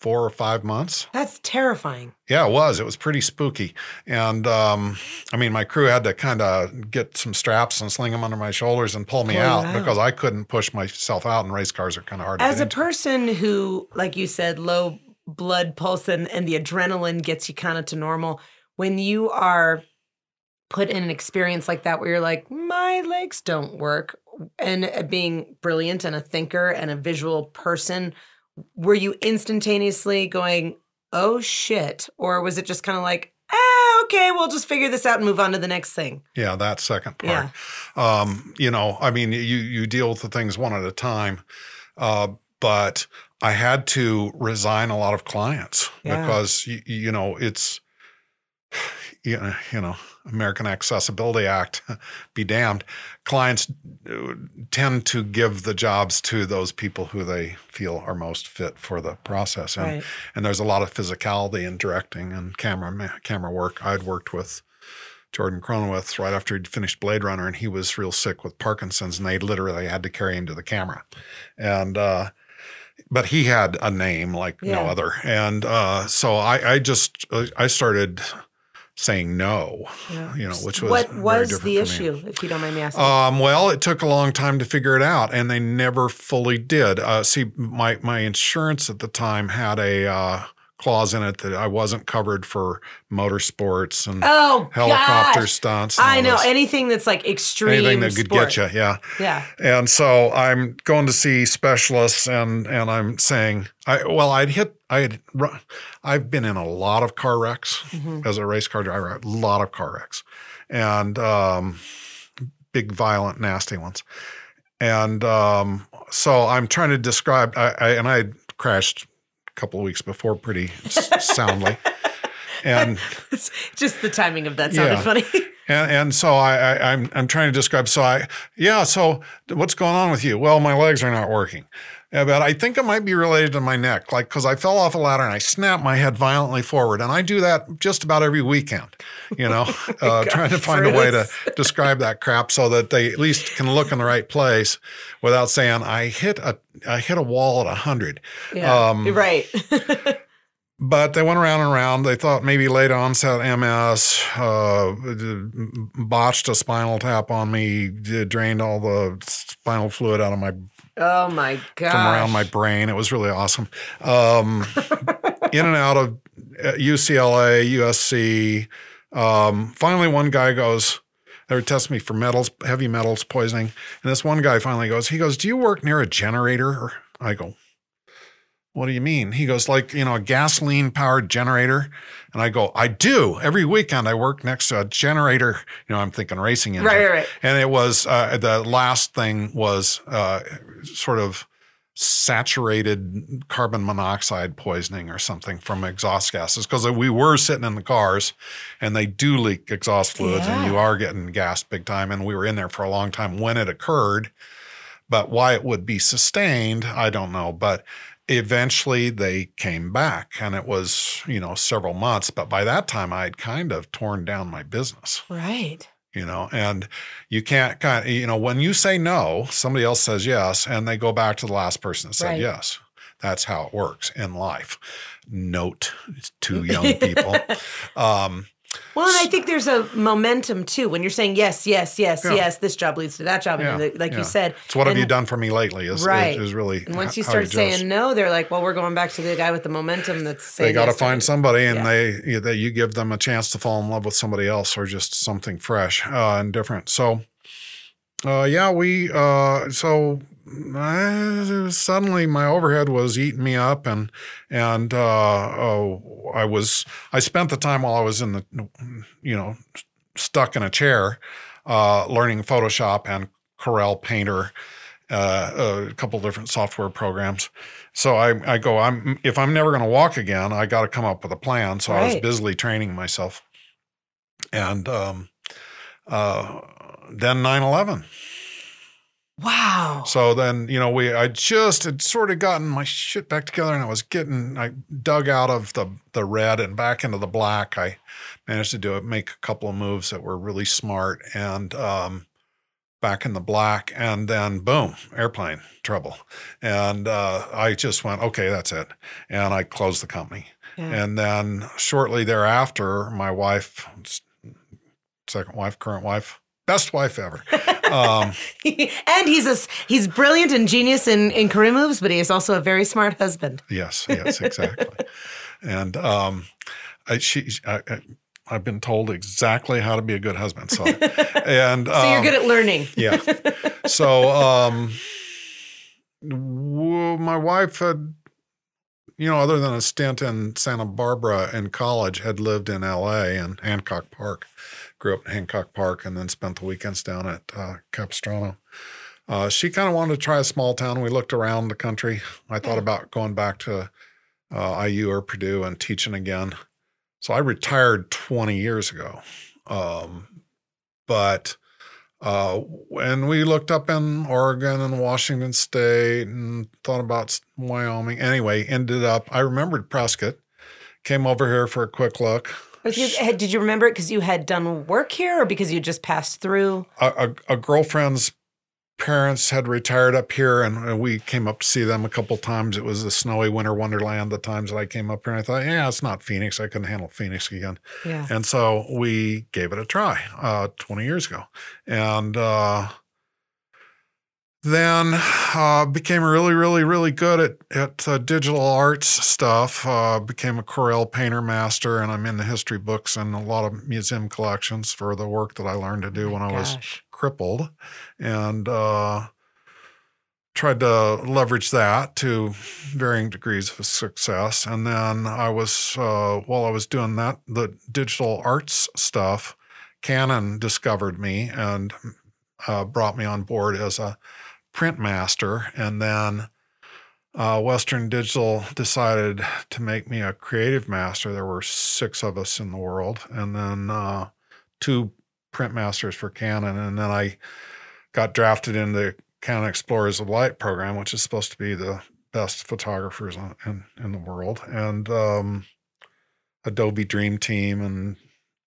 four or five months. That's terrifying. Yeah, it was. It was pretty spooky. And um, I mean, my crew had to kind of get some straps and sling them under my shoulders and pull me pull out, out, because I couldn't push myself out, and race cars are kind of hard As a person who, like you said, low blood pulse and, and the adrenaline gets you kind of to normal, when you are put in an experience like that where you're like, my legs don't work, and being brilliant and a thinker and a visual person, were you instantaneously going, "Oh shit," or was it just kind of like, "Ah, okay, we'll just figure this out and move on to the next thing"? Yeah, that second part. Um, you know, I mean, you you deal with the things one at a time, uh, but I had to resign a lot of clients Yeah. because you, you know it's you know, you know American Accessibility Act, be damned. Clients uh, tend to give the jobs to those people who they feel are most fit for the process, and Right. and there's a lot of physicality in directing and camera camera work. I'd worked with Jordan Cronenweth right after he'd finished Blade Runner, and he was real sick with Parkinson's, and they literally had to carry him to the camera, and. uh but he had a name like no other, and uh, so I, I just I started saying no, Yeah. you know, which was what was the issue, if you don't mind me asking? Um, well, it took a long time to figure it out, and they never fully did. Uh, see, my my insurance at the time had a uh, clause in it that I wasn't covered for motorsports and oh, helicopter gosh. stunts. and I know this. anything that's like extreme. anything that could sport. get you. Yeah. Yeah. And so I'm going to see specialists, and and I'm saying, I well, I'd hit, I had, I've been in a lot of car wrecks Mhm. as a race car driver, a lot of car wrecks, and um, big, violent, nasty ones. And um, so I'm trying to describe, I, I and I crashed couple of weeks before pretty soundly, and Just the timing of that sounded Yeah. funny. and, and so I, I, I'm I'm trying to describe. So I, yeah. So what's going on with you? Well, my legs are not working. Yeah, but I think it might be related to my neck, like because I fell off a ladder and I snapped my head violently forward, and I do that just about every weekend. You know, uh, trying to find a way to describe that crap so that they at least can look in the right place without saying I hit a I hit a wall at hundred. yeah. Um, right. But they went around and around. They thought maybe late onset MS, uh, botched a spinal tap on me, drained all the spinal fluid out of my oh my god. from around my brain. It was really awesome. Um, in and out of uh, UCLA, USC. Um, finally, one guy goes. They were testing me for metals, heavy metals poisoning, and this one guy finally goes. He goes, "Do you work near a generator?" I go, what do you mean? He goes, like, you know, a gasoline powered generator. And I go, I do. Every weekend I work next to a generator. You know, I'm thinking racing engine. Right, right, right. And it was, uh, the last thing was uh, sort of saturated carbon monoxide poisoning or something from exhaust gases. Because we were sitting in the cars and they do leak exhaust fluids and you are getting gassed big time. And we were in there for a long time when it occurred. But why it would be sustained, I don't know. But eventually they came back and it was, you know, several months. But by that time, I had kind of torn down my business, Right. you know, and you can't kind of, you know, when you say no, somebody else says yes, and they go back to the last person that said Right. yes. That's how it works in life. Note to young people. um, Well, and I think there's a momentum too when you're saying yes, yes, yes, Yeah. yes. This job leads to that job, and Yeah, like yeah. you said. it's what have you done for me lately? Is, is- Right. is, really. And once you start judge. saying no, they're like, "Well, we're going back to the guy with the momentum that's saying." they got to yes find somebody and they you, they you give them a chance to fall in love with somebody else or just something fresh uh, and different so uh, yeah we uh, so uh, suddenly my overhead was eating me up and and uh, oh, I was I spent the time while I was in the you know stuck in a chair uh, learning Photoshop and Corel Painter uh, a couple different software programs. So I, I go, I'm if I'm never going to walk again, I got to come up with a plan. So I was busily training myself, and um, uh, then 9/11. Wow. So then you know we I just had sort of gotten my shit back together, and I was getting I dug out of the the red and back into the black. I managed to do it, make a couple of moves that were really smart, and um, back in the black, and then boom, airplane trouble, and uh, I just went, okay, that's it, and I closed the company, Yeah. and then shortly thereafter, my wife, second wife, current wife, best wife ever. Um, and he's a he's brilliant and genius in in career moves, but he is also a very smart husband. Yes, yes, exactly. and um, I, she, I, I, I've been told exactly how to be a good husband. So, and So you're um, good at learning. yeah. So, um, w- my wife had you know, other than a stint in Santa Barbara in college, had lived in L.A. and Hancock Park. Grew up in Hancock Park, and then spent the weekends down at uh, Capistrano. Uh, she kind of wanted to try a small town. We looked around the country. I thought about going back to uh, IU or Purdue and teaching again. So I retired 20 years ago. Um, but uh, and we looked up in Oregon and Washington State and thought about Wyoming. Anyway, ended up, I remembered Prescott, came over here for a quick look. Did you remember it because you had done work here or because you just passed through? A, a, a girlfriend's parents had retired up here and we came up to see them a couple times. It was a snowy winter wonderland the times that I came up here. And I thought, yeah, it's not Phoenix. I couldn't handle Phoenix again. Yeah. And so we gave it a try uh, 20 years ago. And uh, then uh, became really, really, really good at, at uh, digital arts stuff. Uh, became a Corel painter master, and I'm in the history books and a lot of museum collections for the work that I learned to do Oh when I was crippled, and uh, tried to leverage that to varying degrees of success. And then I was uh, while I was doing that, the digital arts stuff, Canon discovered me and uh, brought me on board as a print master, and then. Uh, Western Digital decided to make me a creative master. There were six of us in the world, and then uh, two print masters for Canon. And then I got drafted in the Canon Explorers of Light program, which is supposed to be the best photographers in, in the world. And um, Adobe Dream Team and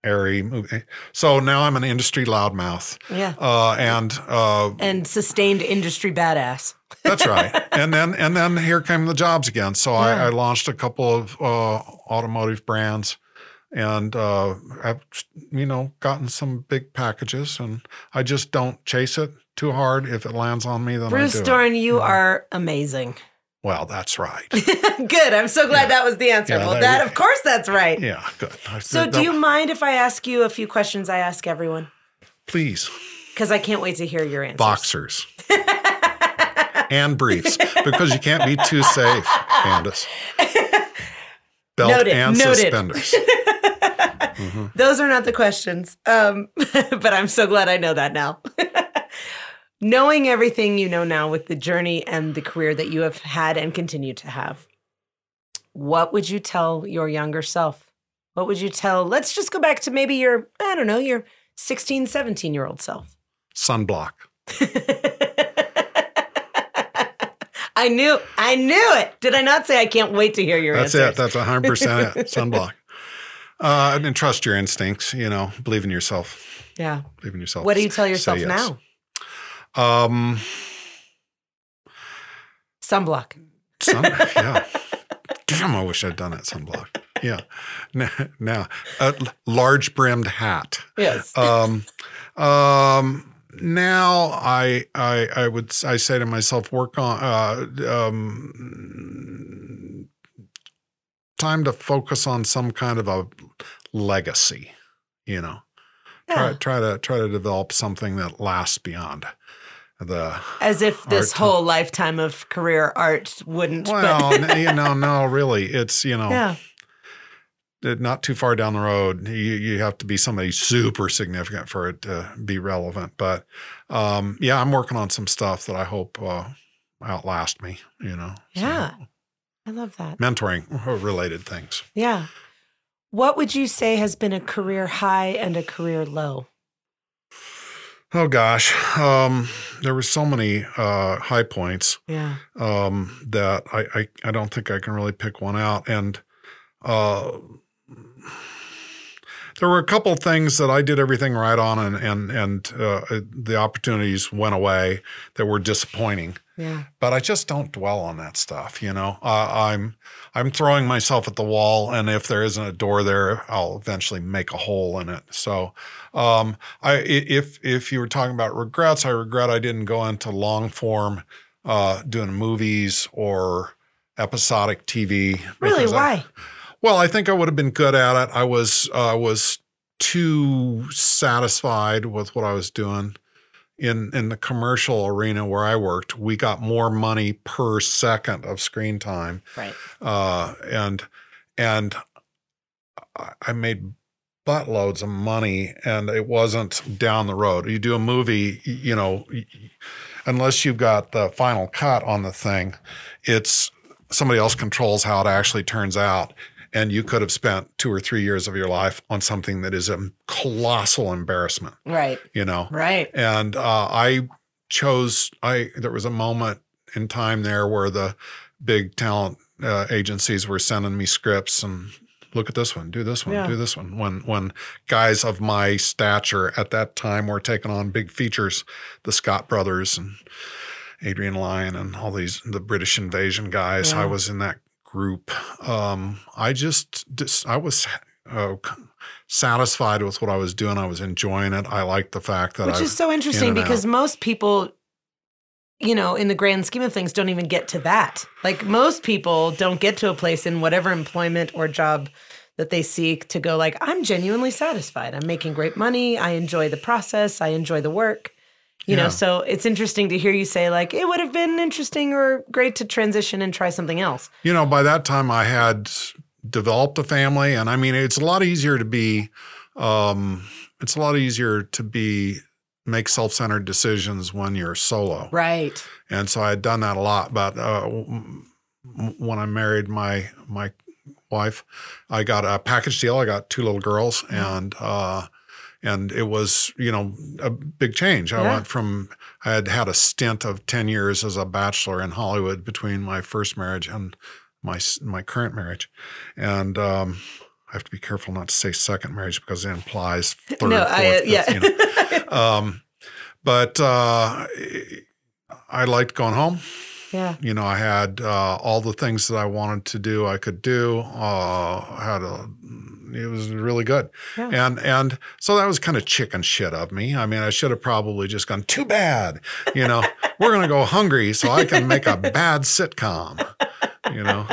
ARRI movie. So now I'm an industry loudmouth. Yeah. Uh, and uh, And sustained industry badass. that's right. and then and then here came the jobs again. So Yeah. I, I launched a couple of uh, automotive brands, and uh, I've you know gotten some big packages, and I just don't chase it too hard. If it lands on me, then Bruce I do. it. Dorn, you are amazing. Well, that's right. Good. I'm so glad Yeah. that was the answer. Yeah, well, that that, of course, that's right. Yeah, good. So, do you mind if I ask you a few questions I ask everyone? please Because I can't wait to hear your answers. boxers and briefs because you can't be too safe, Candace. Belt Noted, and noted. suspenders. Mhm. Those are not the questions. Um, but I'm so glad I know that now. Knowing everything you know now with the journey and the career that you have had and continue to have, what would you tell your younger self? What would you tell? Let's just go back to maybe your, I don't know, your 16, 17 year old self. Sunblock. I knew, I knew it. Did I not say I can't wait to hear your That's answers? it. That's hundred percent it. Sunblock. Uh, and trust your instincts. You know, believe in yourself. yeah. Believe in yourself. What do you tell yourself yes. now? Um, Sunblock. sun, yeah. Damn, I wish I'd done that sunblock. Yeah. Now, now a large brimmed hat. Yes. Um, um, now I, I, I would, I say to myself, work on, uh, um, time to focus on some kind of a legacy, you know, try, try to, try to develop something that lasts beyond the, As if this whole lifetime of career art wouldn't. well, you know, no, really, it's, you know, yeah. not too far down the road. You you have to be somebody super significant for it to be relevant. But um, yeah, I'm working on some stuff that I hope uh, outlast me. You know, So, Yeah. I love that. mentoring related things. Yeah. What would you say has been a career high and a career low? Oh gosh, um, there were so many uh, high points. Yeah. um, that I, I I don't think I can really pick one out. And uh, there were a couple things that I did everything right on, and and and uh, the opportunities went away that were disappointing. Yeah. But I just don't dwell on that stuff. You know, uh, I'm I'm throwing myself at the wall, and if there isn't a door there, I'll eventually make a hole in it. So, um, I if if you were talking about regrets, I regret I didn't go into long form, uh, doing movies or episodic TV. Really? because I- Why? Well, I think I would have been good at it. I was uh, was too satisfied with what I was doing in in the commercial arena where I worked, we got more money per second of screen time, Right. uh, and and I- made buttloads of money, and it wasn't down the road. You do a movie, you know, unless you've got the final cut on the thing, it's somebody else controls how it actually turns out. And you could have spent two or three years of your life on something that is a colossal embarrassment, Right. you know? Right. And uh, I chose, I there was a moment in time there where the big talent uh, agencies were sending me scripts and look at this one, do this one, Yeah. do this one. When when guys of my stature at that time were taking on big features, the Scott brothers and Adrian Lyne and all these the British invasion guys, I was in that group. Um, I just, just I was uh, satisfied with what I was doing. I was enjoying it. I liked the fact that Which I is so interesting and because out. most people, you know, in the grand scheme of things, don't even get to that. Like most people don't get to a place in whatever employment or job that they seek to go like, I'm genuinely satisfied. I'm making great money. I enjoy the process. I enjoy the work. You Yeah. know, so it's interesting to hear you say like it would have been interesting or great to transition and try something else. you know, by that time I had developed a family, and I mean, it's a lot easier to be, um, it's a lot easier to be make self-centered decisions when you're solo, Right. and so I had done that a lot. But uh, when I married my my wife, I got a package deal. I got two little girls, and uh, and it was you know a big change. I went from I had had a stint of ten years as a bachelor in Hollywood between my first marriage and my my current marriage, and um, I have to be careful not to say second marriage because it implies third, no, fourth, I, uh, fifth, yeah. you know. Um, but uh, I liked going home. yeah. You know, I had uh, all the things that I wanted to do. I could do. Uh, I had a. It was really good, Yeah. and and so that was kind of chicken shit of me. I mean, I should have probably just gone. Too bad, you know. we're gonna go hungry so I can make a bad sitcom, you know.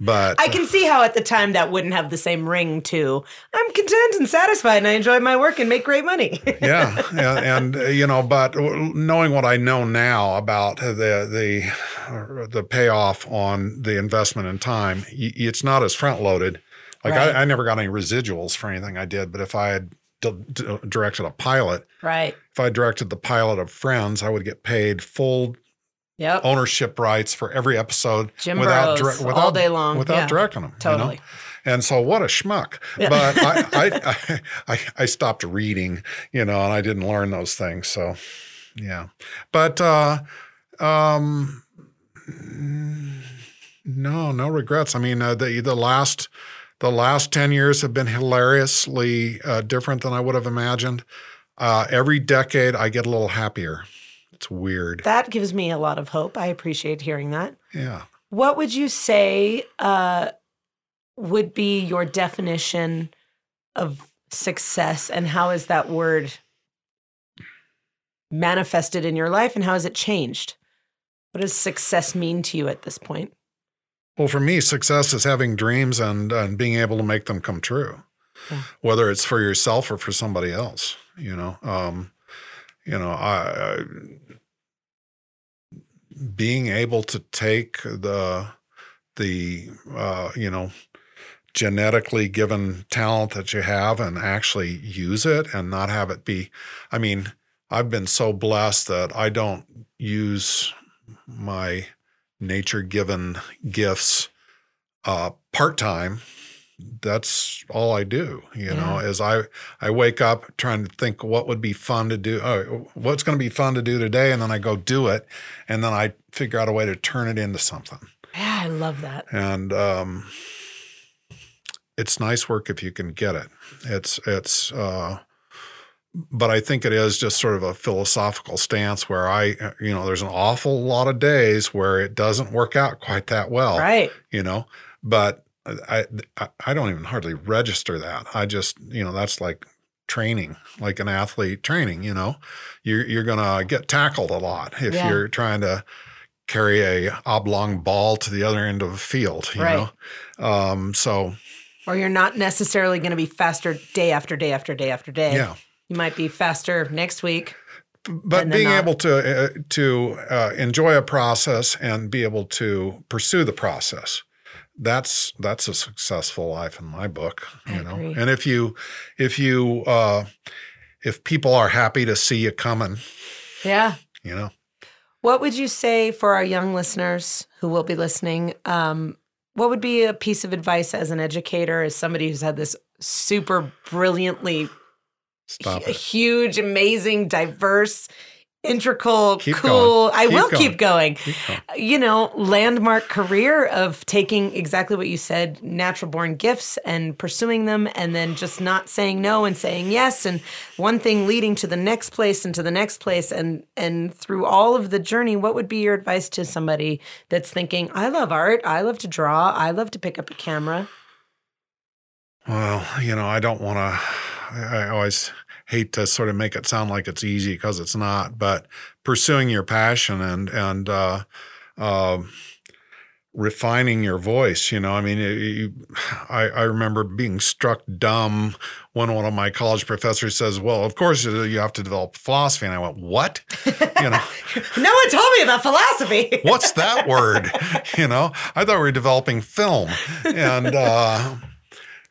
But I can see how at the time that wouldn't have the same ring to I'm content and satisfied and I enjoy my work and make great money. yeah, and, and uh, you know, but knowing what I know now about the the the payoff on the investment in time, it's not as front loaded. Like Right. I, I never got any residuals for anything I did, but if I had d- d- directed a pilot, right. if I directed the pilot of Friends, I would get paid full Yep. ownership rights for every episode Jim without Burrows, direct- all day long. without Yeah, directing them. you Totally. know? And so what a schmuck. Yeah. But I, I, I, I, I stopped reading, you know, and I didn't learn those things. So yeah. But uh um no, no regrets. I mean, uh, the the last the last 10 years have been hilariously uh, different than I would have imagined. Uh, every decade I get a little happier. It's weird. That gives me a lot of hope. I appreciate hearing that. yeah. What would you say uh, would be your definition of success and how is that word manifested in your life and how has it changed? What does success mean to you at this point? Well, for me, success is having dreams and and being able to make them come true, Yeah. whether it's for yourself or for somebody else. You know, um, you know, I, I being able to take the the uh, you know genetically given talent that you have and actually use it and not have it be. I mean, I've been so blessed that I don't use my nature given gifts uh, part time. That's all I do, you know, is I, I wake up trying to think what would be fun to do. Oh, what's going to be fun to do today? And then I go do it. And then I figure out a way to turn it into something. Yeah, I love that. And, um, it's nice work if you can get it. It's, it's, uh, but I think it is just sort of a philosophical stance where I, you know, there's an awful lot of days where it doesn't work out quite that well, Right. you know, but I, I, I don't even hardly register that. I just, you know, that's like training, like an athlete training, you know, you're, you're going to get tackled a lot if Yeah. you're trying to carry a oblong ball to the other end of a field, you Right. know? Um, so Or you're not necessarily going to be faster day after day after day after day. yeah. You might be faster next week. but being not- able to uh, to uh, enjoy a process and be able to pursue the process that's that's a successful life in my book I you know agree. and if you if you uh if people are happy to see you coming Yeah. you know What would you say for our young listeners who will be listening? Um, what would be a piece of advice as an educator, as somebody who's had this super brilliantly stop huge, amazing, diverse, integral, Keep cool. going. I Keep will going. keep going. Keep going. You know, landmark career of taking exactly what you said, natural born gifts and pursuing them and then just not saying no and saying yes and one thing leading to the next place and to the next place and and through all of the journey, what would be your advice to somebody that's thinking, I love art, I love to draw, I love to pick up a camera. Well, you know, I don't want to. I I always hate to sort of make it sound like it's easy because it's not. But pursuing your passion and and uh, uh, refining your voice, you know, I mean, it- you, I, I remember being struck dumb when one of my college professors says, "Well, of course you have to develop philosophy," and I went, "What?" You know. No one told me about philosophy. what's that word? You know, I thought we were developing film, and uh,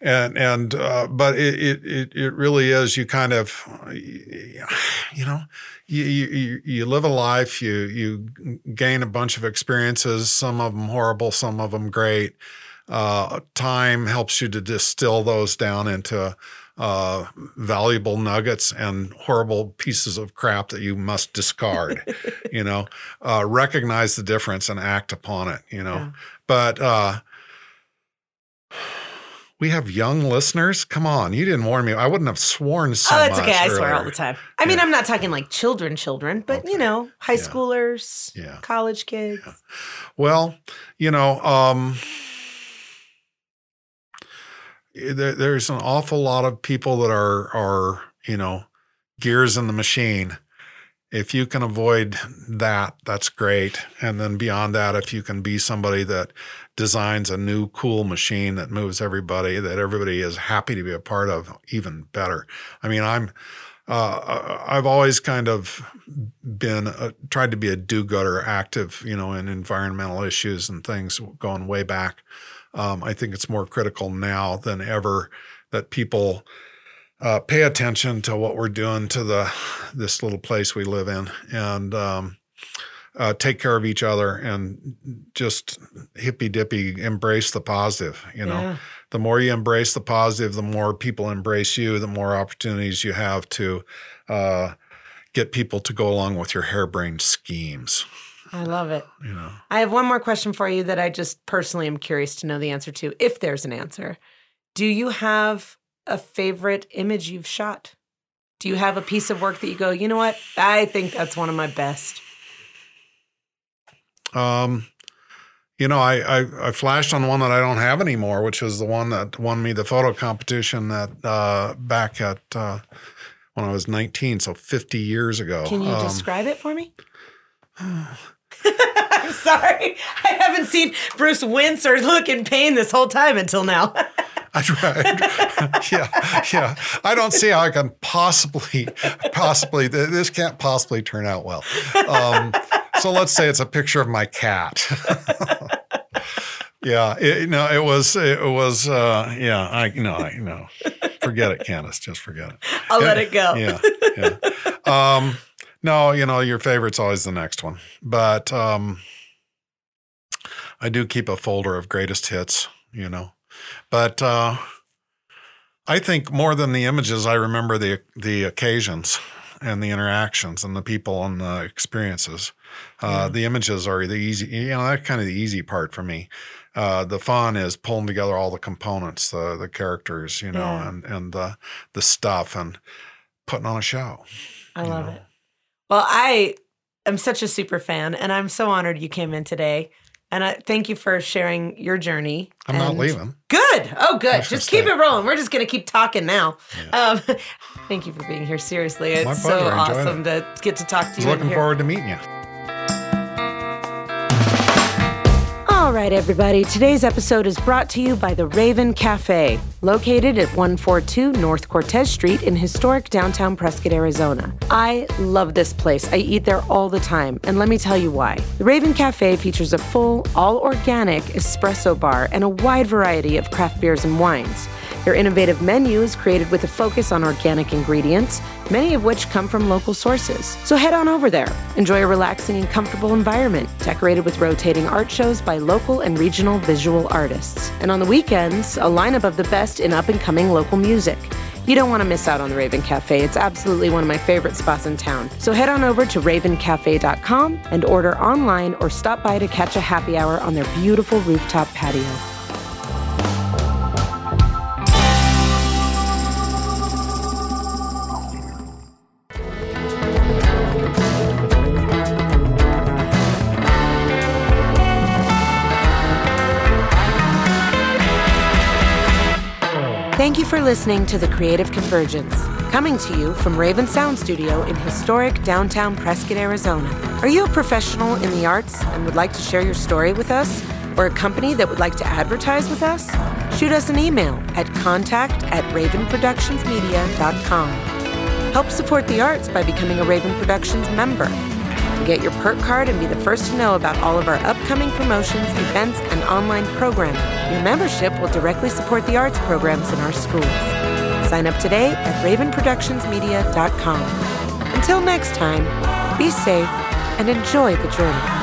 and and uh, but it, it it really is. You kind of, you know, you you you live a life. You you gain a bunch of experiences. Some of them horrible, some of them great. Uh, time helps you to distill those down into uh, valuable nuggets and horrible pieces of crap that you must discard. you know, uh, recognize the difference and act upon it. You know, Yeah. but uh, we have young listeners. Come on, you didn't warn me. I wouldn't have sworn so much. oh, it's okay. I swear all the time. I mean, I'm not talking like children, children, but you know, high Yeah. schoolers, Yeah. college kids. Well, you know, um, there, there's an awful lot of people that are are you know gears in the machine. If you can avoid that, that's great. And then beyond that, if you can be somebody that designs a new cool machine that moves everybody, that everybody is happy to be a part of, even better. I mean, I'm uh, I've always kind of been uh tried to be a do-gooder, active, you know, in environmental issues and things going way back. Um, I think it's more critical now than ever that people uh, pay attention to what we're doing to the this little place we live in and um, uh, take care of each other and just hippy dippy embrace the positive. You know, Yeah. the more you embrace the positive, the more people embrace you, the more opportunities you have to uh, get people to go along with your harebrained schemes. I love it. You know, I have one more question for you that I just personally am curious to know the answer to, if there's an answer. Do you have a favorite image you've shot? Do you have a piece of work that you go, you know what? I think that's one of my best. Um, you know, I, I I flashed on one that I don't have anymore, which is the one that won me the photo competition that uh, back at uh, when I was 19, so 50 years ago. Can you Um, describe it for me? I'm sorry. I haven't seen Bruce wince or look in pain this whole time until now. I tried. yeah, yeah. I don't see how I can possibly, possibly. This can't possibly turn out well. Um, so let's say it's a picture of my cat. yeah, it, no, it was, it was. Uh, yeah, I no, I no. Forget it, Candace. Just forget it. I'll let it go. Yeah, yeah. Um, no, you know, your favorite's always the next one, but um, I do keep a folder of greatest hits. You know, but uh, I think more than the images, I remember the the occasions and the interactions and the people and the experiences. Uh, The images are the easy, you know, that's kind of the easy part for me. Uh, the fun is pulling together all the components, the the characters, you know, Yeah. and and the the stuff and putting on a show. I love know. it. Well, I am such a super fan, and I'm so honored you came in today. And I thank you for sharing your journey. I'm not leaving. Good. Oh, good. Just keep it rolling. We're just going to keep talking now. Um, thank you for being here. Seriously, it's so pleasure. I enjoyed awesome to get to talk to you. looking forward to meeting you. Right, everybody. Today's episode is brought to you by the Raven Cafe, located at 142 North Cortez Street in historic downtown Prescott, Arizona. I love this place. I eat there all the time, and let me tell you why. The Raven Cafe features a full, all organic espresso bar and a wide variety of craft beers and wines. Their innovative menu is created with a focus on organic ingredients, many of which come from local sources. So head on over there. Enjoy a relaxing and comfortable environment, decorated with rotating art shows by local and regional visual artists. And on the weekends, a lineup of the best in up and coming local music. You don't want to miss out on the Raven Cafe. It's absolutely one of my favorite spots in town. So head on over to ravencafe.com and order online or stop by to catch a happy hour on their beautiful rooftop patio. For listening to The Creative Convergence, coming to you from Raven Sound Studio in historic downtown Prescott, Arizona. Are you a professional in the arts and would like to share your story with us? Or a company that would like to advertise with us? Shoot us an email at contact at ravenproductionsmedia.com. Help support the arts by becoming a Raven Productions member. Get your perk card and be the first to know about all of our upcoming promotions, events, and online programming, your membership will directly support the arts programs in our schools. Sign up today at ravenproductionsmedia.com. Until next time, be safe and enjoy the journey.